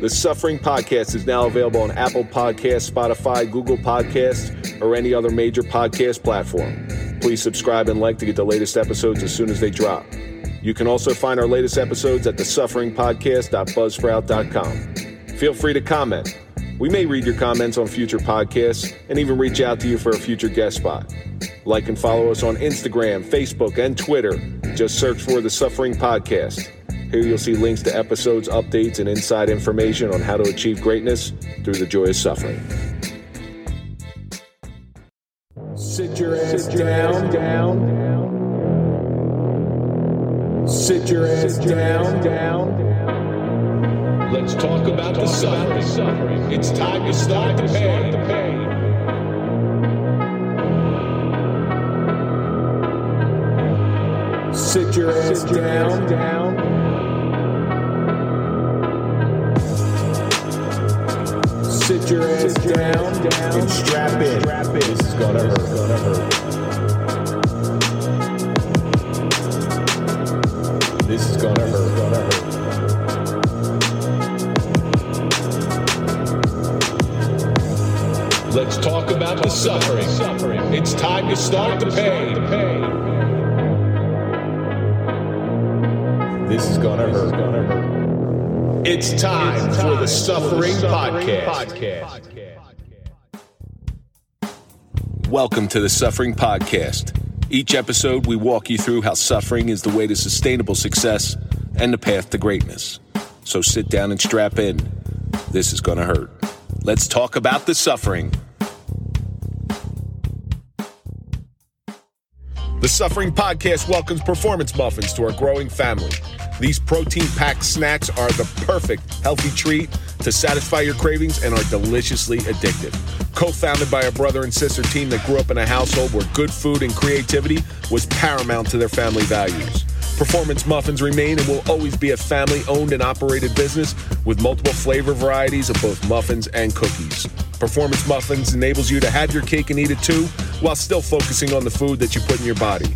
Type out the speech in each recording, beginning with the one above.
The Suffering Podcast is now available on Apple Podcasts, Spotify, Google Podcasts, or any other major podcast platform. Please subscribe and like to get the latest episodes as soon as they drop. You can also find our latest episodes at thesufferingpodcast.buzzsprout.com. Feel free to comment. We may read your comments on future podcasts and even reach out to you for a future guest spot. Like and follow us on Instagram, Facebook, and Twitter. Just search for The Suffering Podcast. Here you'll see links to episodes, updates, and inside information on how to achieve greatness through the joy of suffering. Sit your ass down, down, down. Sit your ass down, down. down. Let's talk about the suffering. It's time to start the pain. Sit your ass down, down. Sit your ass down. And strap in. This is gonna hurt. Gonna hurt. This is gonna hurt. Gonna hurt. Let's talk about the suffering. It's time to start the pain. This is gonna hurt. It's time for the Suffering Podcast. Welcome to the Suffering Podcast. Each episode, we walk you through how suffering is the way to sustainable success and the path to greatness. So sit down and strap in. This is going to hurt. Let's talk about the suffering. The Suffering Podcast welcomes performance muffins to our growing family. These protein packed snacks are the perfect healthy treat to satisfy your cravings and are deliciously addictive. Co founded by a brother and sister team that grew up in a household where good food and creativity was paramount to their family values. Performance Muffins remain and will always be a family owned and operated business with multiple flavor varieties of both muffins and cookies. Performance Muffins enables you to have your cake and eat it too while still focusing on the food that you put in your body.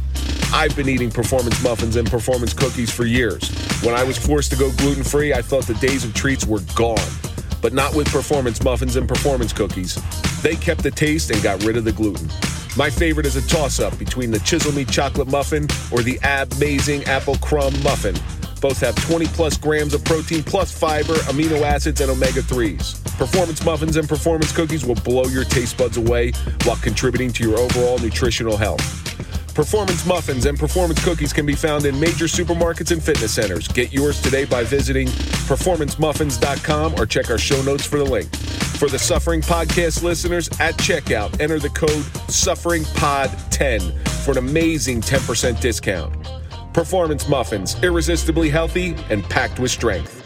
I've been eating performance muffins and performance cookies for years. When I was forced to go gluten free, I thought the days of treats were gone. But not with performance muffins and performance cookies. They kept the taste and got rid of the gluten. My favorite is a toss up between the Chisel Me chocolate muffin or the amazing apple crumb muffin. Both have 20 plus grams of protein plus fiber, amino acids, and omega 3s. Performance muffins and performance cookies will blow your taste buds away while contributing to your overall nutritional health. Performance muffins and performance cookies can be found in major supermarkets and fitness centers. Get yours today by visiting performancemuffins.com or check our show notes for the link. For the Suffering Podcast listeners, at checkout, enter the code SufferingPod10 for an amazing 10% discount. Performance muffins, irresistibly healthy and packed with strength.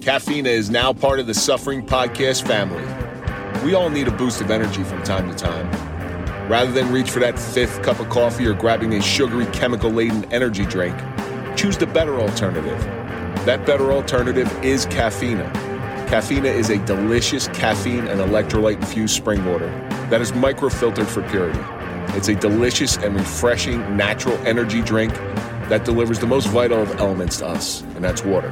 Caffeina is now part of the Suffering Podcast family. We all need a boost of energy from time to time. Rather than reach for that fifth cup of coffee or grabbing a sugary, chemical laden energy drink, choose the better alternative. That better alternative is Caffeina. Caffeina is a delicious caffeine and electrolyte infused spring water that is microfiltered for purity. It's a delicious and refreshing natural energy drink that delivers the most vital of elements to us, and that's water.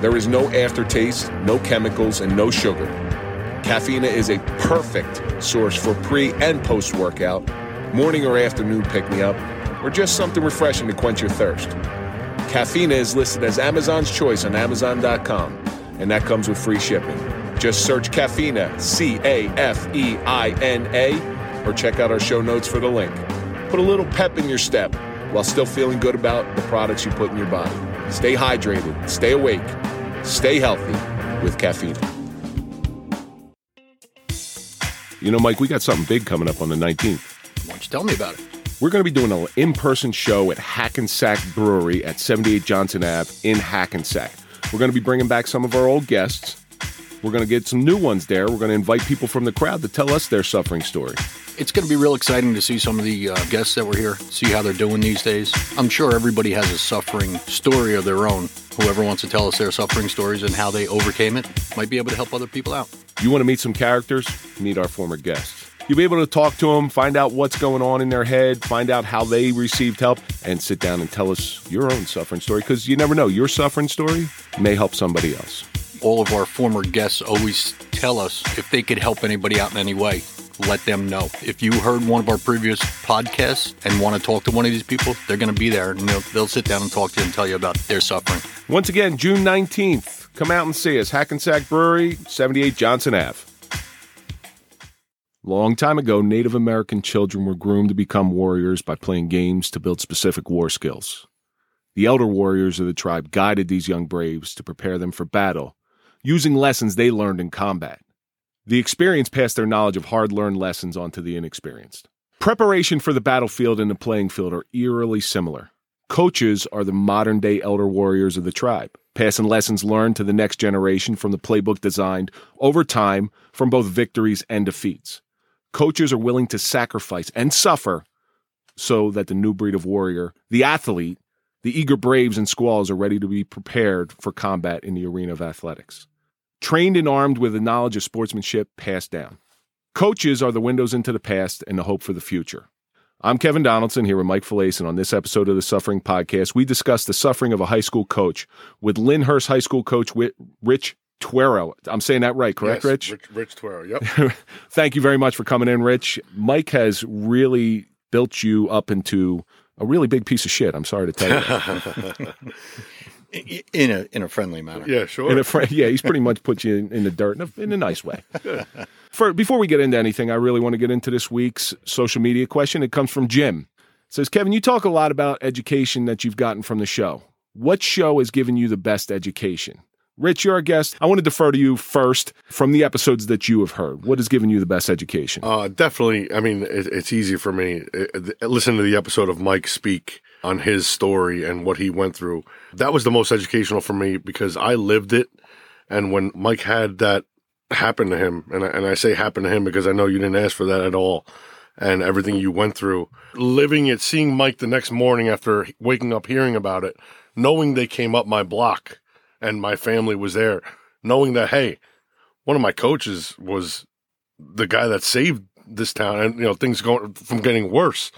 There is no aftertaste, no chemicals, and no sugar. Caffeina is a perfect source for pre and post workout, morning or afternoon pick me up, or just something refreshing to quench your thirst. Caffeina is listed as Amazon's choice on Amazon.com, and that comes with free shipping. Just search Caffeina, C A F E I N A, or check out our show notes for the link. Put a little pep in your step while still feeling good about the products you put in your body. Stay hydrated, stay awake, stay healthy with Caffeina. You know, Mike, we got something big coming up on the 19th. Why don't you tell me about it? We're going to be doing an in person show at Hackensack Brewery at 78 Johnson Ave in Hackensack. We're going to be bringing back some of our old guests. We're going to get some new ones there. We're going to invite people from the crowd to tell us their suffering story. It's going to be real exciting to see some of the uh, guests that were here, see how they're doing these days. I'm sure everybody has a suffering story of their own. Whoever wants to tell us their suffering stories and how they overcame it might be able to help other people out. You want to meet some characters? Meet our former guests. You'll be able to talk to them, find out what's going on in their head, find out how they received help, and sit down and tell us your own suffering story because you never know. Your suffering story may help somebody else. All of our former guests always tell us if they could help anybody out in any way, let them know. If you heard one of our previous podcasts and want to talk to one of these people, they're going to be there and they'll, they'll sit down and talk to you and tell you about their suffering. Once again, June 19th, come out and see us. Hackensack Brewery, 78 Johnson Ave. Long time ago, Native American children were groomed to become warriors by playing games to build specific war skills. The elder warriors of the tribe guided these young braves to prepare them for battle, using lessons they learned in combat. The experienced passed their knowledge of hard learned lessons on to the inexperienced. Preparation for the battlefield and the playing field are eerily similar. Coaches are the modern day elder warriors of the tribe, passing lessons learned to the next generation from the playbook designed over time from both victories and defeats. Coaches are willing to sacrifice and suffer so that the new breed of warrior, the athlete, the eager braves and squaws are ready to be prepared for combat in the arena of athletics. Trained and armed with the knowledge of sportsmanship passed down. Coaches are the windows into the past and the hope for the future. I'm Kevin Donaldson here with Mike Falace, and on this episode of the Suffering Podcast, we discuss the suffering of a high school coach with Lyndhurst High School coach Rich Tuero. I'm saying that right, correct, yes, Rich? Rich? Rich Tuero, yep. Thank you very much for coming in, Rich. Mike has really built you up into a really big piece of shit. I'm sorry to tell you. in a in a friendly manner. Yeah, sure. In a fr- yeah, he's pretty much put you in, in the dirt in a, in a nice way. For before we get into anything, I really want to get into this week's social media question. It comes from Jim. It says, Kevin, you talk a lot about education that you've gotten from the show. What show has given you the best education? Rich, you're our guest. I want to defer to you first from the episodes that you have heard. What has given you the best education? Uh, definitely. I mean, it, it's easy for me. Uh, listen to the episode of Mike speak on his story and what he went through. That was the most educational for me because I lived it. And when Mike had that happen to him, and I, and I say happen to him because I know you didn't ask for that at all, and everything you went through, living it, seeing Mike the next morning after waking up, hearing about it, knowing they came up my block and my family was there, knowing that, hey, one of my coaches was the guy that saved this town and, you know, things going from getting worse.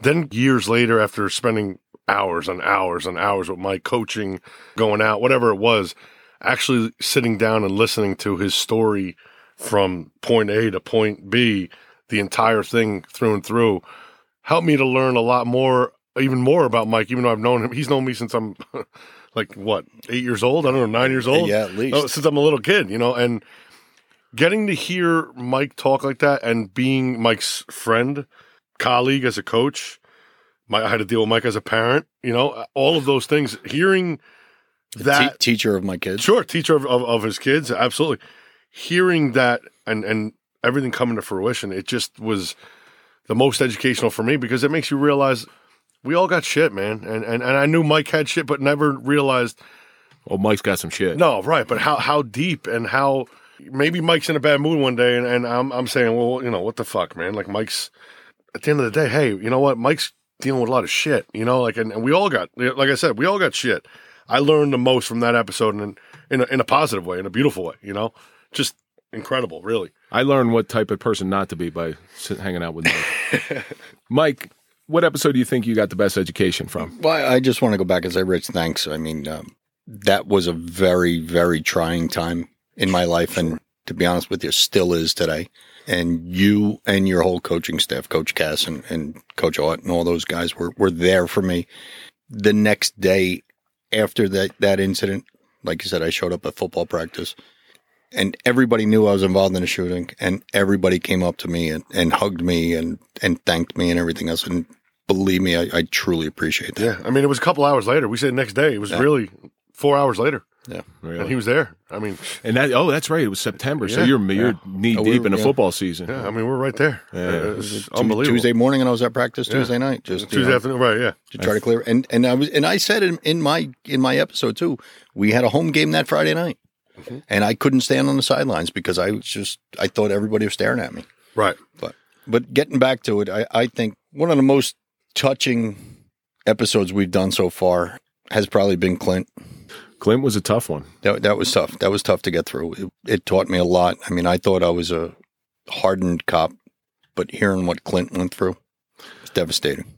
Then years later, after spending hours and hours and hours with my coaching, going out, whatever it was, actually sitting down and listening to his story from point A to point B, the entire thing through and through, helped me to learn a lot more, even more about Mike, even though I've known him. He's known me since I'm like, what, eight years old? I don't know, nine years old? Yeah, at least. Oh, since I'm a little kid, you know, and getting to hear Mike talk like that and being Mike's friend, colleague as a coach, my, I had to deal with Mike as a parent, you know, all of those things, hearing that Te- teacher of my kids. Sure, teacher of, of, of, his kids, absolutely. Hearing that and and everything coming to fruition, it just was the most educational for me because it makes you realize we all got shit, man. And and, and I knew Mike had shit, but never realized Well, Mike's got some shit. No, right, but how how deep and how maybe Mike's in a bad mood one day and, and I'm I'm saying, well, you know, what the fuck, man? Like Mike's at the end of the day, hey, you know what? Mike's dealing with a lot of shit, you know, like and, and we all got like I said, we all got shit. I learned the most from that episode in in a, in a positive way, in a beautiful way. You know, just incredible, really. I learned what type of person not to be by hanging out with Mike. Mike, what episode do you think you got the best education from? Well, I just want to go back and say, Rich, thanks. I mean, um, that was a very, very trying time in my life, and to be honest with you, still is today. And you and your whole coaching staff, Coach Cass and, and Coach Ott and all those guys were, were there for me. The next day, after that, that incident, like you said, I showed up at football practice and everybody knew I was involved in the shooting and everybody came up to me and, and hugged me and, and thanked me and everything else. And believe me, I, I truly appreciate that. Yeah. I mean, it was a couple hours later. We said next day. It was yeah. really four hours later. Yeah. Really? And he was there. I mean, and that, oh, that's right. It was September. Yeah. So you're, you're yeah. knee oh, deep in the football season. Yeah. I mean, we're right there. Yeah. Uh, it was unbelievable. Tuesday morning and I was at practice Tuesday night. Just Tuesday know, afternoon. Right. Yeah. To try to clear. And, and I was, and I said in, in my, in my episode too, we had a home game that Friday night. Mm-hmm. And I couldn't stand on the sidelines because I was just I thought everybody was staring at me. Right. But but getting back to it, I, I think one of the most touching episodes we've done so far has probably been Clint. Clint was a tough one. That that was tough. That was tough to get through. It, it taught me a lot. I mean, I thought I was a hardened cop, but hearing what Clint went through is devastating.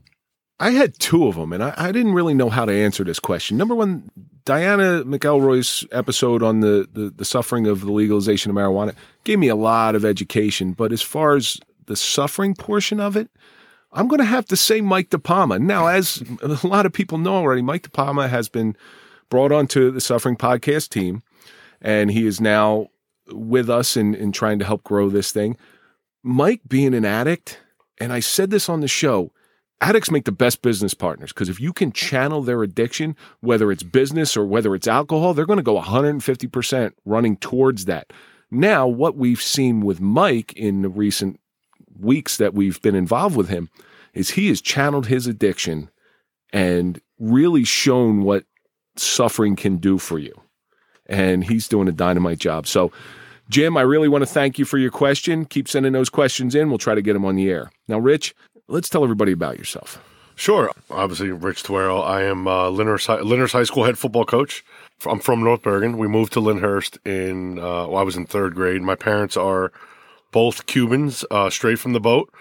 I had two of them, and I, I didn't really know how to answer this question. Number one, Diana McElroy's episode on the, the, the suffering of the legalization of marijuana gave me a lot of education. But as far as the suffering portion of it, I'm going to have to say Mike DePalma. Now, as a lot of people know already, Mike DePalma has been brought onto the Suffering Podcast team, and he is now with us in, in trying to help grow this thing. Mike being an addict, and I said this on the show, addicts make the best business partners because if you can channel their addiction, whether it's business or whether it's alcohol, they're going to go 150% running towards that. Now, what we've seen with Mike in the recent weeks that we've been involved with him is he has channeled his addiction and really shown what suffering can do for you. And he's doing a dynamite job. So, Jim, I really want to thank you for your question. Keep sending those questions in. We'll try to get them on the air. Now, Rich, let's tell everybody about yourself. Sure. Obviously, Rich Tuero. I am uh, High School head football coach. I'm from North Bergen. We moved to Lyndhurst in, uh, well, I was in third grade. My parents are both Cubans, uh, straight from the boat.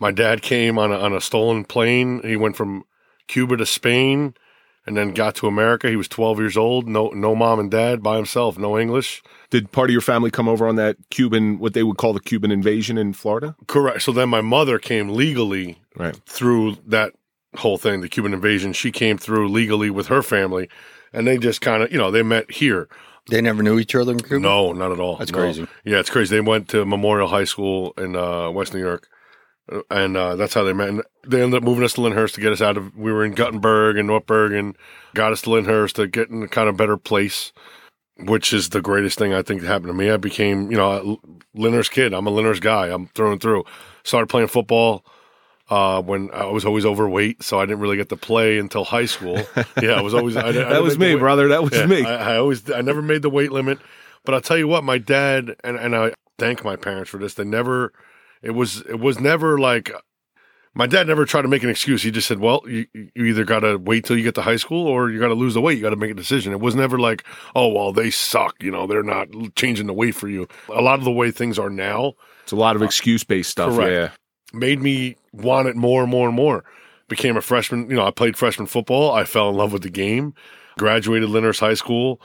My dad came on a, on a stolen plane. He went from Cuba to Spain and then got to America. He was 12 years old. No, no mom and dad by himself. No English. Did part of your family come over on that Cuban, what they would call the Cuban invasion in Florida? Correct. So then my mother came legally Right. through that whole thing, the Cuban invasion. She came through legally with her family, and they just kind of, you know, they met here. They never knew each other in Cuba? No, not at all. That's No. crazy. Yeah, it's crazy. They went to Memorial High School in uh, West New York, and uh, that's how they met. And they ended up moving us to Lyndhurst to get us out of. We were in Guttenberg and North and got us to Lyndhurst to get in a kind of better place, which is the greatest thing I think that happened to me. I became, you know, a Lyndhurst kid. I'm a Lyndhurst guy. I'm through and through. Started playing football. Uh, when I was always overweight, so I didn't really get to play until high school. Yeah, I was always. I, I That was me, brother. That was yeah, me. I, I always, I never made the weight limit, but I'll tell you what, my dad and and I thank my parents for this. They never, it was, it was never like, my dad never tried to make an excuse. He just said, well, you, you either got to wait till you get to high school or you got to lose the weight. You got to make a decision. It was never like, oh, well, they suck. You know, they're not changing the weight for you. A lot of the way things are now It's a lot of excuse based stuff. Correct. Yeah. made me want it more and more and more. Became a freshman, you know, I played freshman football. I fell in love with the game. Graduated Lyndhurst High School,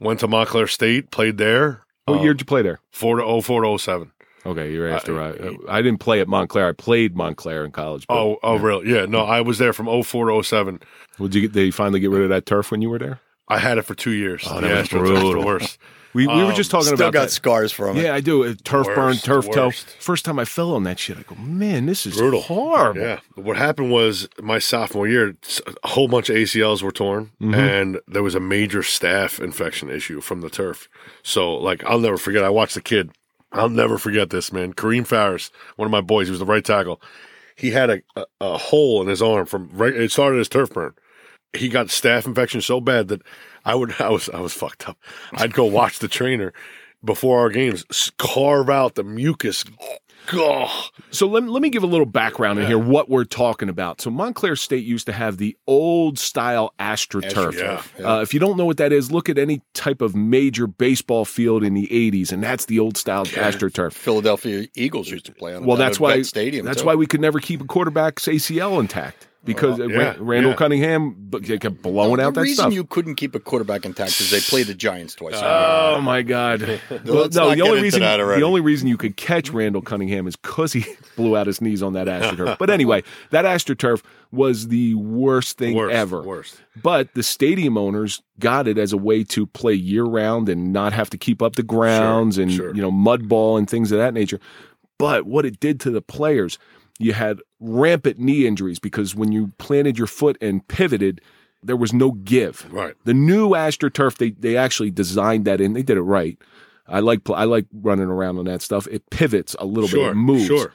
went to Montclair State, played there. What Uh, year did you play there? 4 to 04 to 07. Okay, you're after. Uh, I, I didn't play at Montclair. I played Montclair in college. but- Oh, oh, really? Yeah. No, I was there from 04 to 07. Would you get? Did you finally get rid of that turf when you were there? I had it for two years. Oh, that yeah, was it's the- it's the worst. We, we were Um, just talking Still about got that. scars from it. Yeah, I do. Uh, Turf burn, turf toe. First time I fell on that shit, I go, man, this is Brutal. horrible. Yeah. What happened was my sophomore year, a whole bunch of ACLs were torn, Mm-hmm. and there was a major staph infection issue from the turf. So, like, I'll never forget. I watched the kid. I'll never forget this man. Kareem Farris, one of my boys, he was the right tackle. He had a, a, a hole in his arm from right. It started as turf burn. He got staph infection so bad that I would. I was. I was fucked up. I'd go watch the trainer before our games, carve out the mucus. Oh, So let, let me give a little background in here what we're talking about. So Montclair State used to have the old style AstroTurf. AstroTurf, Uh, if you don't know what that is, look at any type of major baseball field in the 80s, and that's the old style AstroTurf. Philadelphia Eagles used to play on. Well, that's why Stadium. that's too. why we could never keep a quarterback's ACL intact because uh, yeah, Randall yeah. Cunningham but they kept blowing out the that reason stuff. you couldn't keep a quarterback intact is they played the Giants twice. a year. Oh my God! well, Let's no, not the get only into reason that the only reason you could catch Randall Cunningham is because he blew out his knees on that astroturf. but anyway, that astroturf was the worst thing worst, ever. Worst. But the stadium owners got it as a way to play year round and not have to keep up the grounds and sure. you know mud ball and things of that nature. But what it did to the players, you had rampant knee injuries because when you planted your foot and pivoted, there was no give. Right. The new AstroTurf, they they actually designed that in. They did it right. I like I like running around on that stuff. It pivots a little bit. It moves. Sure.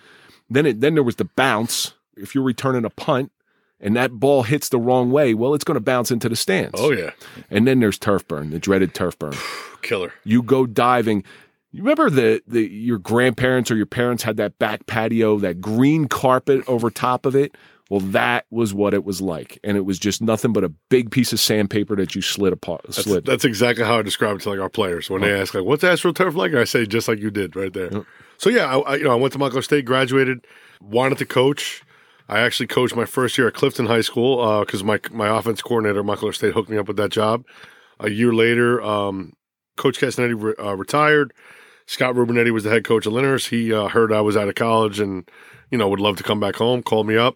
Then it then there was the bounce. If you're returning a punt and that ball hits the wrong way, well, it's going to bounce into the stands. Oh yeah. And then there's turf burn, the dreaded turf burn. Killer. You go diving. You remember the, the your grandparents or your parents had that back patio, that green carpet over top of it. Well, that was what it was like, and it was just nothing but a big piece of sandpaper that you slid apart. That's, Slid. that's exactly how I describe it to like our players when they ask like, "What's AstroTurf like?" I say just like you did right there. So yeah, I, I, you know, I went to Montclair State, graduated, wanted to coach. I actually coached my first year at Clifton High School because my my offense coordinator Montclair State hooked me up with that job. A year later, um, Coach Castanetti re- uh, retired. Scott Rubinetti was the head coach of Lyndhurst. He uh, heard I was out of college and you know would love to come back home. Called me up.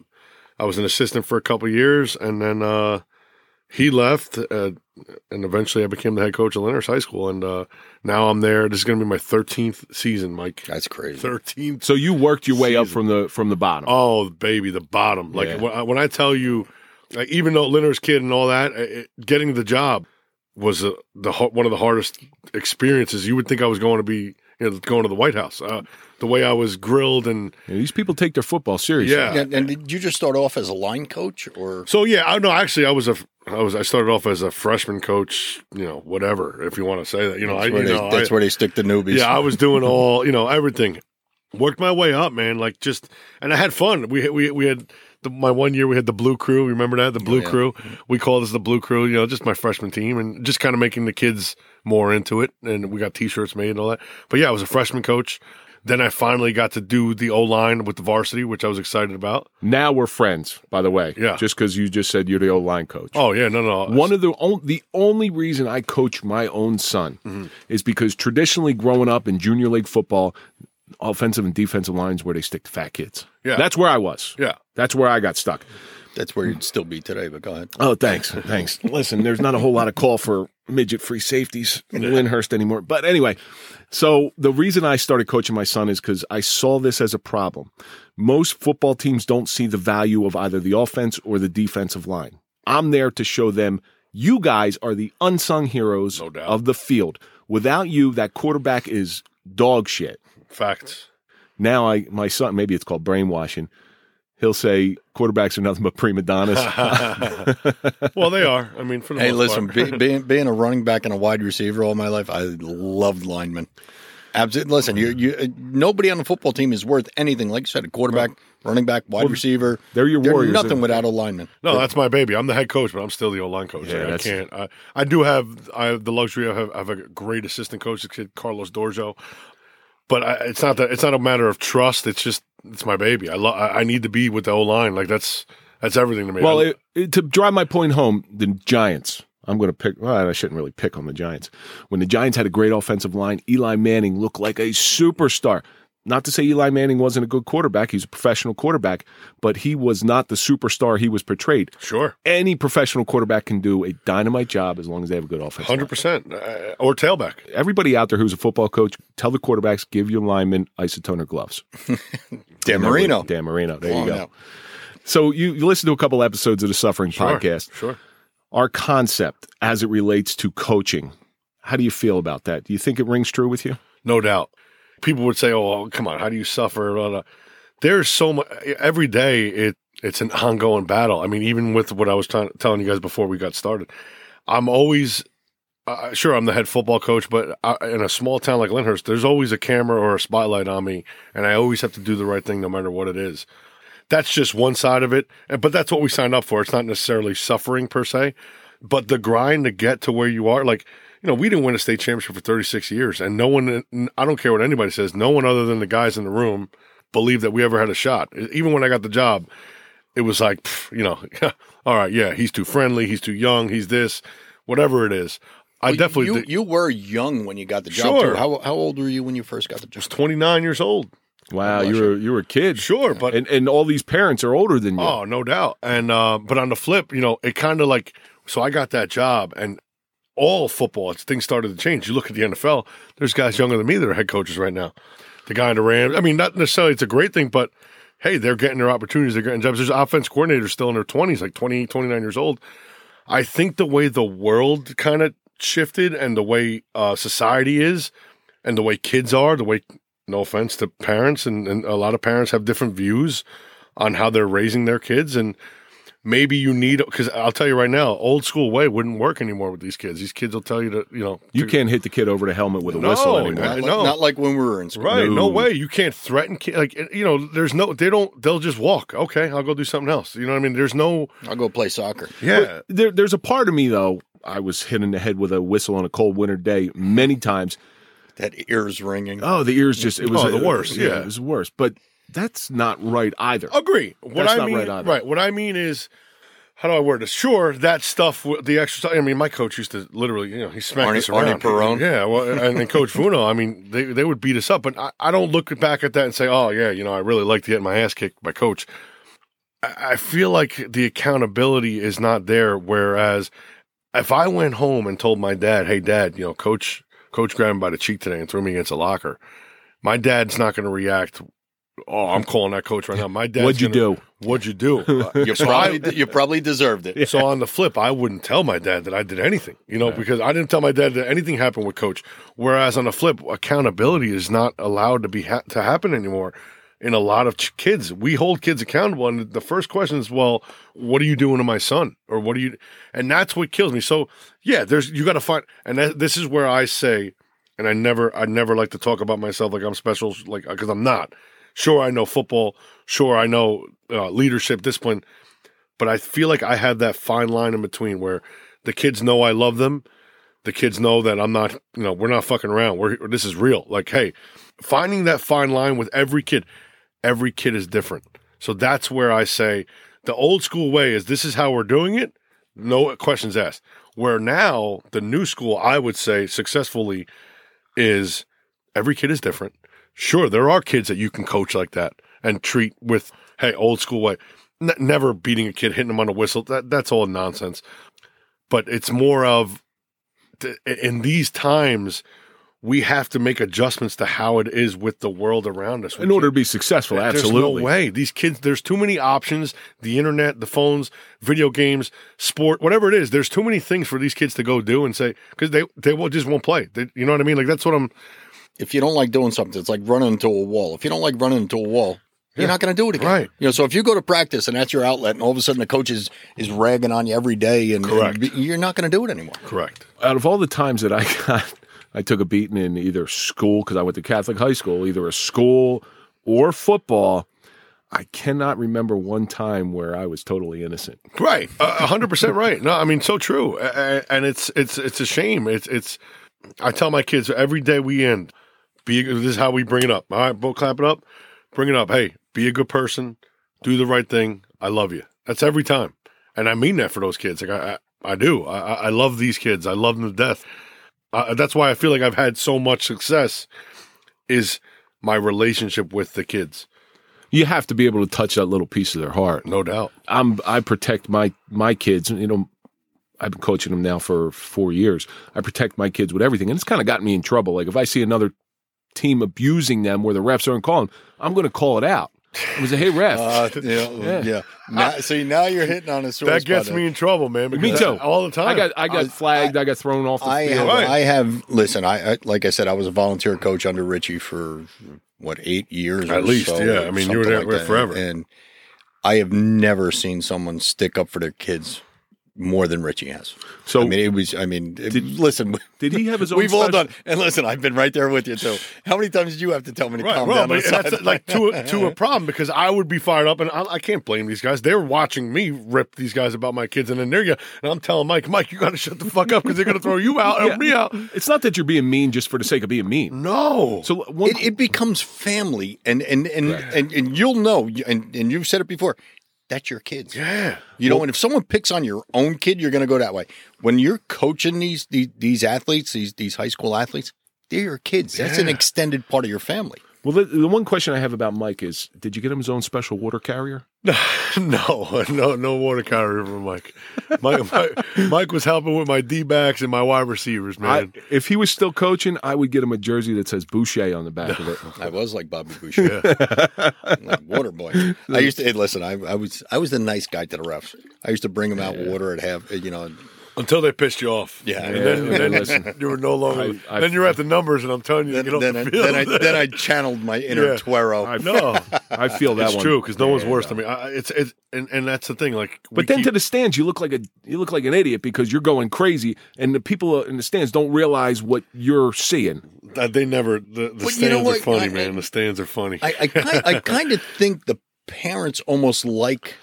I was an assistant for a couple years, and then uh, he left, uh, and eventually I became the head coach of Lyndhurst High School. And uh, now I'm there. This is going to be my 13th season, Mike. That's crazy. 13th. so you worked your way up from the from the bottom. Oh, baby, the bottom. Like Yeah. when, I, when I tell you, like, even though Lyndhurst kid and all that, it, getting the job was uh the one of the hardest experiences. You would think I was going to be you know, going to the White House. Uh, the way I was grilled and And these people take their football seriously. yeah. And, and did you just start off as a line coach, or So yeah, I no, actually, I was a, I was, I started off as a freshman coach. You know, whatever, if you want to say that. You know, I, that's, where, you they, know, that's I, where they stick the newbies? yeah, I was doing all, you know, everything. Worked my way up, man. Like just, and I had fun. We we we had the, my one year. We had the Blue Crew. Remember that the Blue yeah. Crew? We called this the Blue Crew. You know, just my freshman team, and just kind of making the kids more into it. And we got T-shirts made and all that. But yeah, I was a freshman coach. Then I finally got to do the O line with the varsity, which I was excited about. Now we're friends, by the way. Yeah. Just because you just said you're the O line coach. Oh yeah, no, no. One of the on, the only reason I coach my own son Mm-hmm. is because traditionally growing up in junior league football, offensive and defensive lines where they stick to fat kids. Yeah. That's where I was. yeah. That's where I got stuck. That's where you'd still be today. But go ahead. Oh, thanks. Thanks. Listen, there's not a whole lot of call for midget free safeties in Lyndhurst anymore. But anyway, so the reason I started coaching my son is because I saw this as a problem. Most football teams don't see the value of either the offense or the defensive line. I'm there to show them you guys are the unsung heroes No of the field. Without you, that quarterback is dog shit. Facts. Now I my son maybe it's called brainwashing. He'll say quarterbacks are nothing but prima donnas. Well, they are. I mean, for the Hey, most listen, part. be, being being a running back and a wide receiver all my life, I loved linemen. Absolutely. Listen, you you uh, nobody on the football team is worth anything. Like you said, a quarterback, running back, wide receiver. they're your warriors. Nothing without a lineman. No, that's my baby. I'm the head coach, but I'm still the O line coach. Yeah, Like, I can't. I, I do have I have the luxury of have, I have a great assistant coach, Carlos Dorjo. But I, it's not that it's not a matter of trust. It's just it's my baby. I love. I, I need to be with the O line. Like that's that's everything to me. Well, it, it- to drive my point home, the Giants. I'm going to pick. Well, I shouldn't really pick on the Giants. When the Giants had a great offensive line, Eli Manning looked like a superstar. Not to say Eli Manning wasn't a good quarterback; he's a professional quarterback, but he was not the superstar he was portrayed. sure, Any professional quarterback can do a dynamite job as long as they have a good offense. hundred percent Uh, or tailback. Everybody out there who's a football coach, tell the quarterbacks give your linemen isotoner gloves. Dan Marino. Dan Marino. There Come you go. now. So you, you listen to a couple episodes of the Suffering Sure, podcast. Sure. our concept as it relates to coaching. How do you feel about that? Do you think it rings true with you? No doubt. People would say, "Oh, come on, how do you suffer?" Blah, blah. There's so much every day. It it's an ongoing battle. I mean, even with what I was trying, telling you guys before we got started, I'm always uh, sure I'm the head football coach, but I, in a small town like Lyndhurst, there's always a camera or a spotlight on me, and I always have to do the right thing no matter what it is. That's just one side of it, but that's what we signed up for. It's not necessarily suffering per se, but the grind to get to where you are, like you know, we didn't win a state championship for 36 years, and no one, I don't care what anybody says, no one other than the guys in the room believed that we ever had a shot. Even when I got the job, it was like, pff, you know, all right, yeah, he's too friendly, he's too young, he's this, whatever it is. I Well, definitely You, did- you were young when you got the job. Sure. Too. How how old were you when you first got the job? was 29 years old. Wow, you were you were a kid. Sure, but And and all these parents are older than you. Oh, no doubt. And uh, but on the flip, you know, it kind of like so I got that job, and all football, things started to change. You look at the NFL. There's guys younger than me that are head coaches right now. The guy in the Rams. I mean, not necessarily it's a great thing, but hey, they're getting their opportunities. They're getting jobs. There's offense coordinators still in their 20s, like 28, 29 years old. I think the way the world kind of shifted and the way uh, society is and the way kids are, the way, no offense to parents, and, and a lot of parents have different views on how they're raising their kids. And maybe you need because I'll tell you right now, old school way wouldn't work anymore with these kids. These kids will tell you to you know You to- can't hit the kid over the helmet with a No, whistle anymore. Not, like, no. not like when we were in school. Right, no No. way. You can't threaten ki- like you know. There's no. They don't. They'll just walk. Okay, I'll go do something else. You know what I mean? There's no. I'll go play soccer. Yeah, There, there's a part of me though. I was hit in the head with a whistle on a cold winter day many times. That ears ringing. Oh, the ears just it was Oh, the worst, yeah. it was the worst. But that's not right either. agree. What That's I not mean, right either. What I mean is, how do I word this? Sure, that stuff, w- the exercise. I mean, my coach used to literally, you know, he smacked Arnie- us around. Arnie Perone? Yeah, well, and, and Coach Vuno, I mean, they they would beat us up, but I, I don't look back at that and say, oh yeah, you know, I really like to get my ass kicked by Coach. I, I feel like the accountability is not there. Whereas, if I went home and told my dad, "Hey, Dad, you know, Coach Coach grabbed me by the cheek today and threw me against a locker," my dad's not going to react. Oh, I'm calling that coach right now. My dad. What'd you do? What'd you do? You probably you probably deserved it. so on the flip, I wouldn't tell my dad that I did anything, you know, because I didn't tell my dad that anything happened with coach. Whereas on the flip, accountability is not allowed to be ha- to happen anymore. In a lot of ch- kids, we hold kids accountable, and the first question is, "Well, what are you doing to my son?" Or what are you? And that's what kills me. So yeah, there's you got to find, and that, this is where I say, and I never, I never like to talk about myself like I'm special, like because I'm not. Sure, I know football. Sure, I know uh, leadership, discipline but I feel like I have that fine line in between where the kids know I love them. The kids know that I'm not, you know, we're not fucking around. We're this is real. Like, hey, finding that fine line with every kid, every kid is different. So that's where I say the old school way is this is how we're doing it. No questions asked. Where now the new school, I would say successfully, is every kid is different. Sure, there are kids that you can coach like that and treat with, hey, old school way. N- never beating a kid, hitting them on a whistle. That that's all nonsense. But it's more of th- in these times we have to make adjustments to how it is with the world around us. We In order to be successful, there's absolutely. no way. These kids, there's too many options. The internet, the phones, video games, sport, whatever it is. There's too many things for these kids to go do and say because they they will just won't play. They, you know what I mean? Like that's what I'm. If you don't like doing something, it's like running into a wall. If you don't like running into a wall, you're not going to do it again. Right. You know, so if you go to practice and that's your outlet, and all of a sudden the coach is, is ragging on you every day, and, Correct. and you're not going to do it anymore. Correct. Out of all the times that I got, I took a beating in either school because I went to Catholic high school, either a school or football. I cannot remember one time where I was totally innocent. Right, a a hundred percent right. No, I mean so true, A- a- and it's it's it's a shame. It's it's. I tell my kids every day we end. Be this is how we bring it up. All right, both clap it up. Bring it up. Hey, be a good person. Do the right thing. I love you. That's every time, and I mean that for those kids. Like I I, I do. I, I I love these kids. I love them to death. Uh, that's why I feel like I've had so much success. Is my relationship with the kids, You have to be able to touch that little piece of their heart. no doubt. I'm I protect my my kids. You know, I've been coaching them now for four years. I protect my kids with everything, and it's kind of gotten me in trouble. Like if I see another team abusing them where the refs aren't calling, I'm going to call it out. I was say, hey ref, Uh, yeah, yeah. Now, see, now you're hitting on a sore That gets there. me in trouble, man. me too, all the time. I got I got flagged. I, got thrown off the I field. have, Right. I have. Listen, I, I like I said, I was a volunteer coach under Richie for what eight years At or least, so, yeah. I mean, you were there like with forever. and I have never seen someone stick up for their kids more than Richie has. So- I mean, it was. I mean, it- listen. Did he have his own? We've all done, and listen, I've been right there with you too. How many times did you have to tell me to Right, calm right, down? on but that's like to a, to a problem because I would be fired up, and I, I can't blame these guys. They're watching me rip these guys about my kids, and then they're and I'm telling Mike, Mike, you got to shut the fuck up because they're going to throw you out and me out. It's not that you're being mean just for the sake of being mean. No, So one, it, it becomes family, and and and, and and you'll know, and and you've said it before. That's your kids. yeah, You know, and if someone picks on your own kid, you're going to go that way. When you're coaching these these, these athletes, these these high school athletes, they're your kids. That's an extended part of your family. Well, the, the one question I have about Mike is, did you get him his own special water carrier? no, no, no water carrier for Mike. Mike, Mike, Mike was helping with my D backs and my wide receivers, I, man. if he was still coaching, I would get him a jersey that says Boucher on the back of it. I was like Bobby Boucher, like water boy. I used to hey, listen. I, I was I was the nice guy to the refs. I used to bring him out water and have you know Until they pissed you off. Yeah. And Yeah, then, yeah, then you were no longer. I- I- then you're at the numbers, and I'm telling you, Then, to get off the I, field. then, I, then I channeled my inner Yeah. Tuero. I, no, I feel that it's one. true because no one's worse no. than me. I, it's it's and, and that's the thing. Like, But then keep- to the stands, you look like a you look like an idiot because you're going crazy, and the people in the stands don't realize what you're seeing. Uh, they never. The, the But stands you know are funny, I- man. The stands are funny. I, I, I kind of think the parents almost like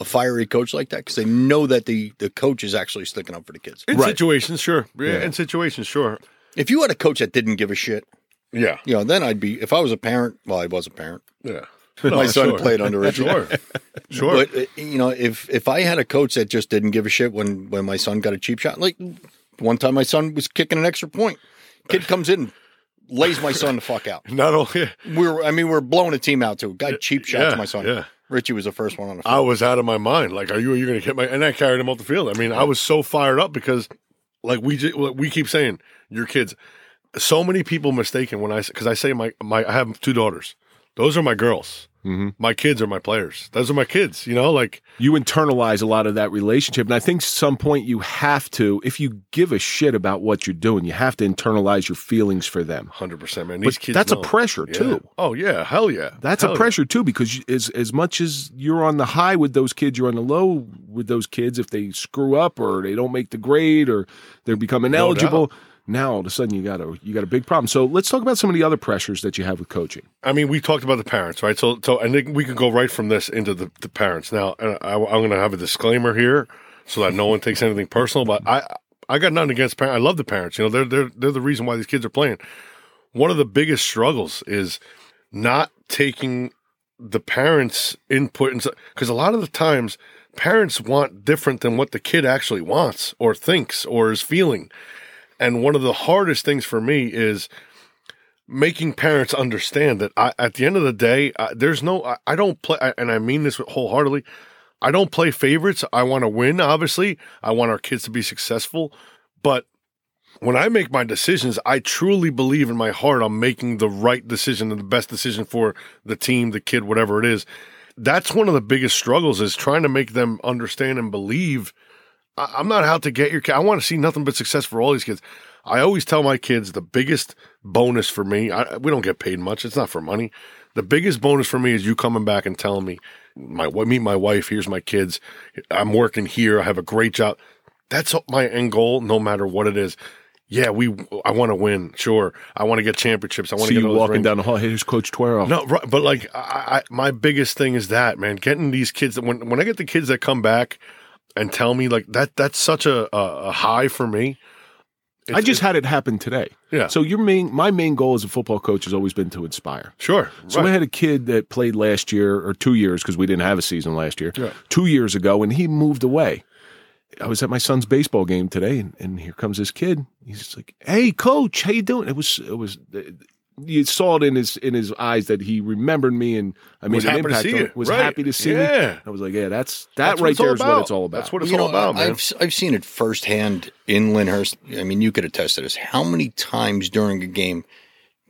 a fiery coach like that because they know that the, the coach is actually sticking up for the kids. in Right. situations, sure. Yeah, Yeah. in situations, sure. If you had a coach that didn't give a shit, Yeah, you know, then I'd be. If I was a parent, well, I was a parent. yeah. My son sure. played under Richie. Sure, sure. But uh, you know, if if I had a coach that just didn't give a shit when when my son got a cheap shot, like one time my son was kicking an extra point, kid comes in, lays my son the fuck out. Not only We were, I mean, we are blowing a team out too. Guy cheap shots yeah, my son. yeah. Richie was the first one on the field. I was out of my mind. Like, are you? Are you going to hit my? And I carried him off the field. I mean, I was so fired up because, like we ju- we keep saying, your kids. So many people mistaken when I because I say my my I have two daughters. Those are my girls. Mm-hmm. My kids are my players. Those are my kids. You know, like You internalize a lot of that relationship, and I think some point you have to, if you give a shit about what you're doing, you have to internalize your feelings for them. hundred percent, man. But These kids. that's a know. pressure Yeah. too. Oh yeah, hell yeah. That's Hell a yeah. pressure too, because you- as as much as you're on the high with those kids, you're on the low with those kids. If they screw up or they don't make the grade or they're become ineligible, now all of a sudden you got a you got a big problem. So let's talk about some of the other pressures that you have with coaching. I mean, we talked about the parents, right? So, so, and then we can go right from this into the, the parents. Now, I, I'm going to have a disclaimer here so that no one takes anything personal. But I, I got nothing against parents. I love the parents. You know, they're they're they're the reason why these kids are playing. One of the biggest struggles is not taking the parents' input, because a lot of the times parents want different than what the kid actually wants or thinks or is feeling. And one of the hardest things for me is making parents understand that I, at the end of the day, I, there's no, I, I don't play, and I mean this wholeheartedly. I don't play favorites. I want to win, obviously. I want our kids to be successful. But when I make my decisions, I truly believe in my heart I'm making the right decision and the best decision for the team, the kid, whatever it is. That's one of the biggest struggles is trying to make them understand and believe. I, I'm not out to get your kid. I want to see nothing but success for all these kids. I always tell my kids the biggest bonus for me, I, we don't get paid much. It's not for money. The biggest bonus for me is you coming back and telling me, my meet my wife. Here's my kids. I'm working here. I have a great job. That's my end goal, no matter what it is. Yeah, we. I want to win. Sure, I want to get championships. I want to get you walking rings. down the hall. Hey, here's Coach Tuero. No, right, but like I, I, my biggest thing is that man, getting these kids. That when when I get the kids that come back and tell me like that, that's such a a, a high for me. I just had it happen today. Yeah. So your main, my main goal as a football coach has always been to inspire. sure. So right. I had a kid that played last year or two years because we didn't have a season last year. Yeah. Two years ago, and he moved away. I was at my son's baseball game today, and, and here comes this kid. He's like, "Hey, coach, how you doing?" It was, it was. You saw it in his in his eyes that he remembered me, and I made Was an happy to impact. see on- Was Right. happy to see me. Yeah. I was like, "Yeah, that's that That's right it's all there is what it's all about." That's what it's you all know, about, man. I've I've seen it firsthand in Lyndhurst. I mean, you could attest to this. How many times during a game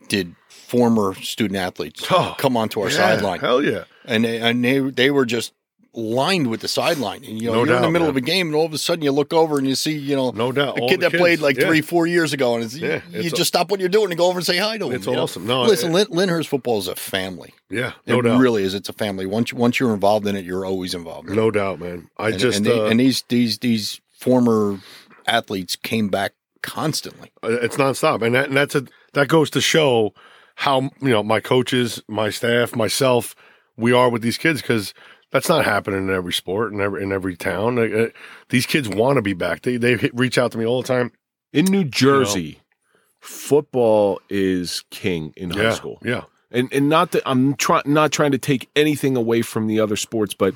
did former student athletes Oh, come onto our Yeah, sideline, Hell yeah. and they, and they they were just lined with the sideline. And you know, No you're in the middle man. of a game, and all of a sudden you look over and you see, you know, No doubt. a All kid that kids. played like Yeah. three, four years ago, and it's, Yeah, you, it's- just stop what you're doing and go over and say hi to him. It's you know? awesome. No, listen, it- Lyndhurst football is a family. Yeah. No it doubt. really is. It's a family. Once you- once you're involved in it, you're always involved. In it. No doubt, man. I and, just and, they, uh, and these these these former athletes came back constantly. Uh, it's nonstop, and that and that's a that goes to show how you know my coaches, my staff, myself, we are with these kids because that's not happening in every sport in every in every town. Uh, uh, these kids want to be back. They they reach out to me all the time. in New Jersey, football is king in high school. yeah, and and not that I'm trying not trying to take anything away from the other sports, but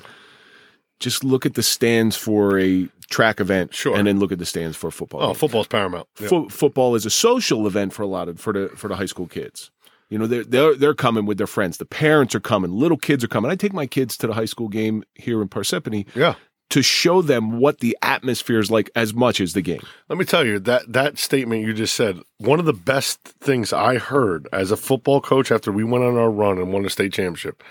just look at the stands for a track event, Sure. and then look at the stands for football. Oh, game. football's paramount. Yeah. Fo- football is a social event for a lot of for the for the high school kids. You know, they're they're they're coming with their friends. The parents are coming. Little kids are coming. I take my kids to the high school game here in Parsippany yeah. to show them what the atmosphere is like as much as the game. Let me tell you that that statement you just said. One of the best things I heard as a football coach after we went on our run and won the state championship.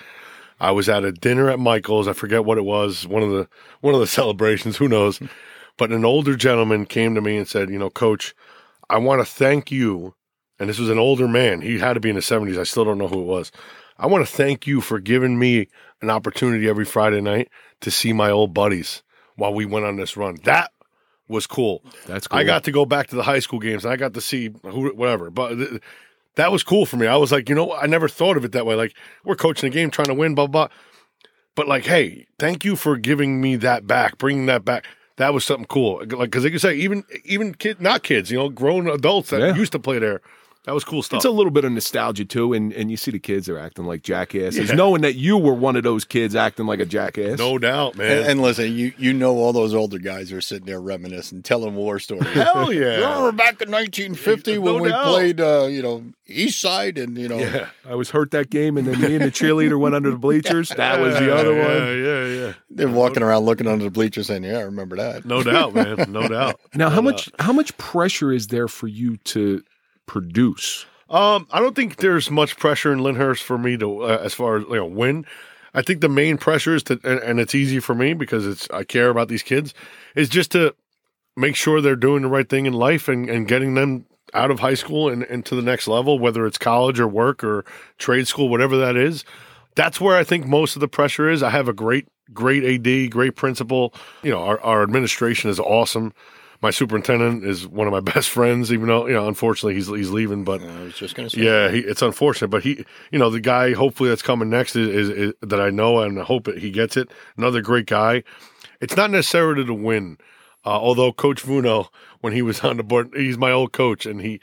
I was at a dinner at Michael's. I forget what it was. One of the one of the celebrations. Who knows? But an older gentleman came to me and said, you know, coach, I want to thank you. And this was an older man. He had to be in his 70s. I still don't know who it was. I want to thank you for giving me an opportunity every Friday night to see my old buddies while we went on this run. That was cool. That's cool. I got to go back to the high school games. And I got to see who, whatever. But th- that was cool for me. I was like, you know. I never thought of it that way. Like we're coaching a game, trying to win, blah blah. But like, hey, thank you for giving me that back, bringing that back. That was something cool. Like because they could say even even kid, not kids, you know, grown adults that Yeah. used to play there. That was cool stuff. It's a little bit of nostalgia too, and, and you see the kids are acting like jackasses, Yeah. knowing that you were one of those kids acting like a jackass. no doubt, man. And, and listen, you you know all those older guys are sitting there reminiscing, telling war stories. Hell yeah. Remember back in 1950 when No we doubt. played, uh, you know, East Side, and you know, yeah. I was hurt that game, and then me and the cheerleader went under the bleachers. That was the other one. yeah, one. Yeah, yeah. they're walking around looking under the bleachers, saying, "Yeah, I remember that." No doubt, man. No doubt. Now, how much how much pressure is there for you to produce? Um, I don't think there's much pressure in Lyndhurst for me to, uh, as far as you know, win. I think the main pressure is to, and, and it's easy for me because it's I care about these kids, is just to make sure they're doing the right thing in life and, and getting them out of high school and, and to the next level, whether it's college or work or trade school, whatever that is. That's where I think most of the pressure is. I have a great, great AD, great principal. You know, our, our administration is awesome. My superintendent is one of my best friends, even though, you know, unfortunately he's he's leaving, but I was just going to say, yeah, he, it's unfortunate, but he, you know, the guy hopefully that's coming next is, is, is that I know and I hope that he gets it. Another great guy. It's not necessarily to win, uh, although Coach Vuno, when he was on the board, he's my old coach, and he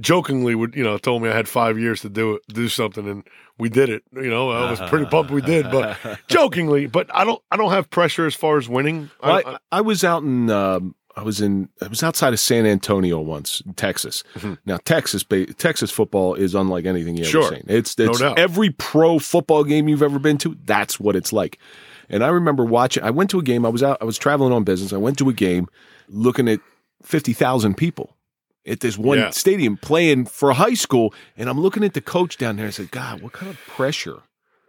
jokingly would, you know, told me I had five years to do it, do something, and we did it. You know, I was pretty pumped we did, but jokingly. But I don't, I don't have pressure as far as winning. I- Well, I- I, I was out in um, I was in I was outside of San Antonio once, in Texas. Now Texas Texas football is unlike anything you've Mm-hmm. Sure. ever seen. It's it's doubt. every pro football game you've ever been to. That's what it's like. And I remember watching. I went to a game. I was out. I was traveling on business. I went to a game, looking at fifty thousand people at this one Yeah. stadium playing for high school, and I'm looking at the coach down there. And I said, "God, what kind of pressure?"